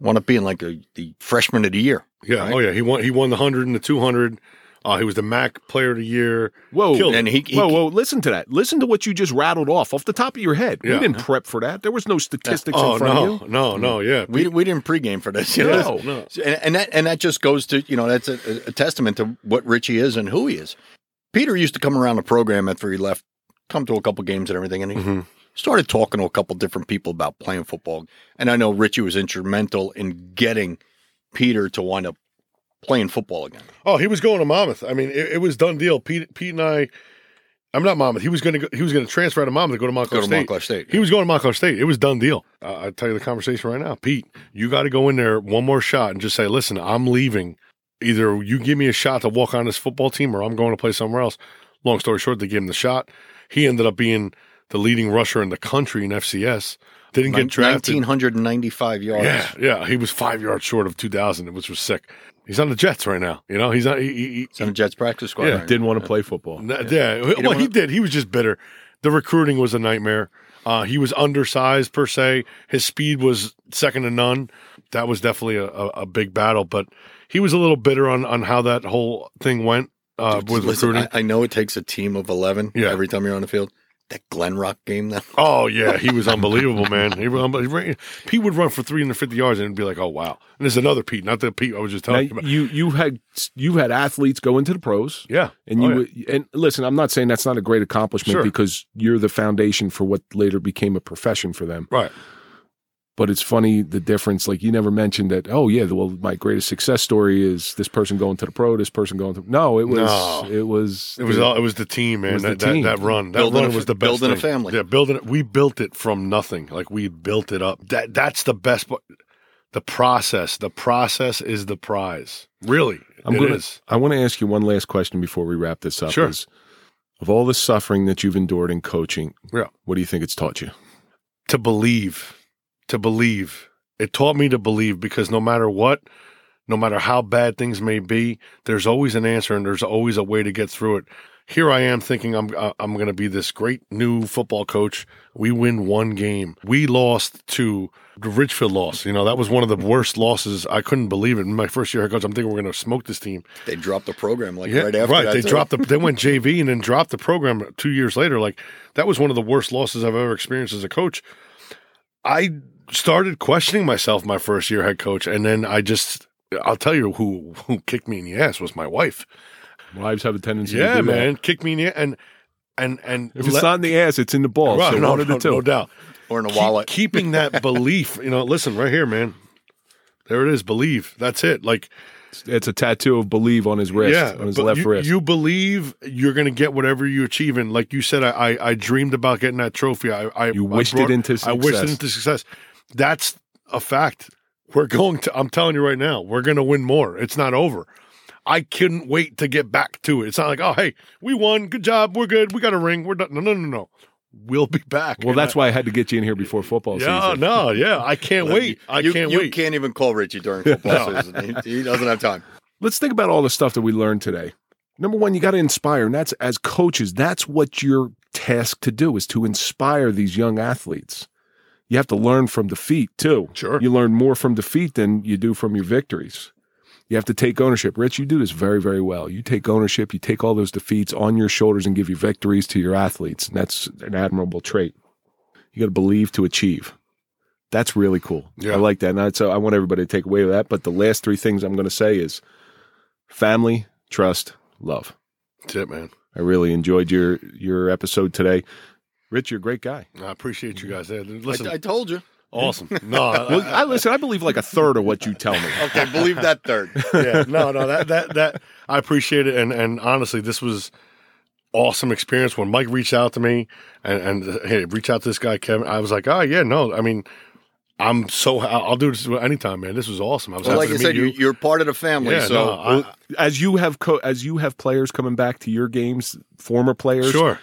Wound up being like a, the freshman of the year. Yeah. Oh right. Oh yeah. He won. He won the hundred and the two hundred. Uh, he was the MAC Player of the Year. Whoa. Killed. And he, he whoa, whoa, listen to that. Listen to what you just rattled off off the top of your head. Yeah. We didn't prep for that. There was no statistics Oh in front no, of you. no, no. Yeah. we we didn't pregame for this. You know? No. no. And, and that and that just goes to you know that's a, a testament to what Richie is and who he is. Peter used to come around the program after he left, come to a couple games and everything, and he Mhm. started talking to a couple different people about playing football. And I know Richie was instrumental in getting Peter to wind up playing football again. Oh, he was going to Monmouth. I mean, it, it was done deal. Pete, Pete and I. I'm not Monmouth. He was going to he was going to transfer out of Monmouth to go to Montclair Go to State. Montclair State. He was going to Montclair State. It was done deal. Uh, I tell you the conversation right now, Pete. You got to go in there one more shot and just say, "Listen, I'm leaving. Either you give me a shot to walk on this football team, or I'm going to play somewhere else." Long story short, they gave him the shot. He ended up being the leading rusher in the country in FCS. Didn't get drafted. 1995 yards. Yeah, yeah. He was five yards short of 2,000, which was sick. He's on the Jets right now. You know, he's on. He, he, he, He's on the Jets practice squad. Yeah, right? Didn't want to play football. N- Yeah, well, wanna- he did. He was just bitter. The recruiting was a nightmare. Uh, he was undersized per se. His speed was second to none. That was definitely a, a, a big battle. But he was a little bitter on on how that whole thing went uh, with Listen, recruiting. I, I know it takes a team of 11 Yeah. every time you're on the field. That Glen Rock game, that oh yeah, he was unbelievable, man. He was unbelievable. Pete would run for 350 yards and it'd be like, oh wow. And there's another Pete, not the Pete I was just Now, telling you about. you you had you had athletes go into the pros. Yeah, And Oh, you yeah. and listen, I'm not saying that's not a great accomplishment Sure. because you're the foundation for what later became a profession for them. right. But it's funny the difference. Like you never mentioned that. Oh yeah, well my greatest success story is this person going to the pro, this person going to. No, it was No. it was It was the- all, it was the team, man. was the that, that- team. That, run, that Building run a- was the best. building a family. Yeah, building it. We built it from nothing. Like we built it up. That that's the best. part. The process. The process is the prize. Really, I'm it gonna. is. I want to ask you one last question before we wrap this up. Sure. Is, of all the suffering that you've endured in coaching, Yeah. what do you think it's taught you? to believe, to believe. It taught me to believe because no matter what, no matter how bad things may be, there's always an answer and there's always a way to get through it. Here I am thinking I'm uh, I'm going to be this great new football coach. We win one game. We lost to the Richfield loss. You know that was one of the worst losses. I couldn't believe it. In my first year head coach, I'm thinking we're going to smoke this team. they dropped the program like Yeah, right after right. They too. dropped the. They went JV and then dropped the program two years later. Like that was one of the worst losses I've ever experienced as a coach. I started questioning myself my first year head coach, and then I just. I'll tell you who who kicked me in the ass was my wife. Wives have a tendency. to Yeah, do that. man, kicked me in the and and and If it's not in the ass, it's in the ball. Right, so no, one of the two. no doubt. or in a Keep- wallet. keeping that belief. You know, listen right here, man. There it is. Believe. That's it. Like It's a tattoo of believe on his wrist, yeah, on his left you, wrist. You believe you're going to get whatever you achieve, and like you said, I I, I dreamed about getting that trophy. I, I You I wished it into I wished it into success. That's a fact. We're going to. I'm telling you right now, we're going to win more. It's not over. I couldn't wait to get back to it. It's not like, oh, hey, we won. Good job. We're good. We got a ring. We're done. No, no, no, no. We'll be back. well, And that's I- why I had to get you in here before football Yeah, season. no, no. yeah. I can't wait. I you, can't you wait. can't even call Richie during football season. He, he doesn't have time. Let's think about all the stuff that we learned today. Number one, you got to inspire, and that's as coaches. That's what your task to do is to inspire these young athletes. You have to learn from defeat too. Sure. you learn more from defeat than you do from your victories. You have to take ownership. Rich, you do this very, very well. You take ownership. You take all those defeats on your shoulders and give your victories to your athletes. And that's an admirable trait. You got to believe to achieve. That's really cool. Yeah. I like that. And I, so uh, I want everybody to take away with that. But the last three things I'm going to say is family, trust, love. That's it, man. I really enjoyed your your episode today. Rich, you're a great guy. I appreciate you guys. Listen, I, I told you. awesome. No, I- Well, I listen. I believe like a third of what you tell me. Okay, believe that third. yeah, no, no, that that that I appreciate it, and and honestly, this was awesome experience when Mike reached out to me and and hey, reach out to this guy Kevin. I was like, oh yeah, no, I mean, I'm so I'll I'll do this anytime, man. This was awesome. I was Well, happy like I to said, meet you. you. you're part of the family. Yeah, so no, I- as you have co- as you have players coming back to your games, former players, sure.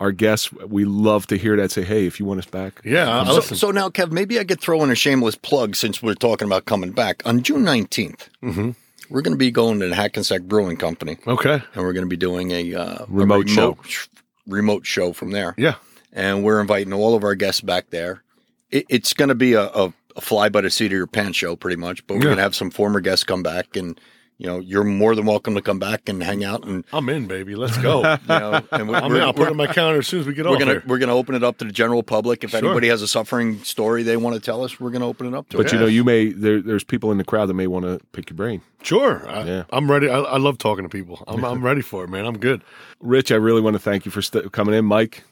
Our guests, we love to hear that. Say, hey, if you want us back, Yeah, I, I So, so now, Kev, maybe I could throw in a shameless plug since we're talking about coming back. On June 19th, Mm-hmm. we're going to be going to the Hackensack Brewing Company, okay. and we're going to be doing a, uh, a Remote show. sh- remote show from there. Yeah. And we're inviting all of our guests back there. It, it's going to be a, a, a fly by the seat of your pants show, pretty much. But we're Yeah. going to have some former guests come back, and you know, you're more than welcome to come back and hang out. And I'm in, baby. Let's go. you know, and we're, I'm in. I'll put it on my calendar as soon as we get we're off gonna here. we're gonna open it up to the general public. If Sure. anybody has a suffering story they want to tell us, we're gonna open it up to. but it. you know, you may there, there's people in the crowd that may want to pick your brain. Sure. I, Yeah. I'm ready. I, I love talking to people. I'm, I'm ready for it, man. I'm good. Rich, I really want to thank you for st- coming in, Mike.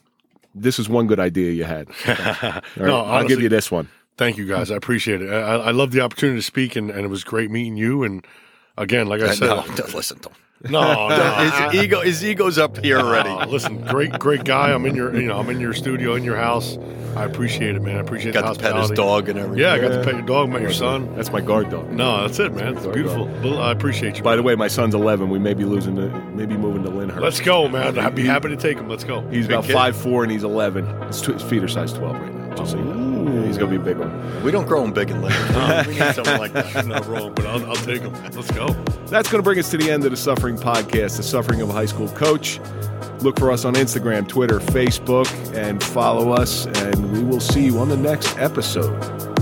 This is one good idea you had. All right, No, I'll give you this one. Thank you, guys. I appreciate it. I, I I love the opportunity to speak, and, and it was great meeting you. And again, like I Uh, said, no, don't listen to him. no, no. His ego, his ego's up here already. Oh, listen, great, great guy. I'm in your, you know, I'm in your studio, in your house. I appreciate it, man. I appreciate Got the to pet his hospitality. dog and everything. Yeah, I got to pet your dog, met your son. That's my guard dog. No, that's it, man. It's beautiful. Well, I appreciate you. By the way, my son's 11. We may be losing to, maybe moving to Lyndhurst. let's go, man. I'd be happy to take him. Let's go. He's about kid. five four and he's 11. His, tw- his feet are size 12 right now. Just so you know. He's gonna be a big one. We don't grow him big and little. we need something like that. You're not wrong, but I'll, I'll take him. Let's go. That's going to bring us to the end of the Suffering Podcast, the Suffering of a High School Coach. Look for us on Instagram, Twitter, Facebook, and follow us. And we will see you on the next episode.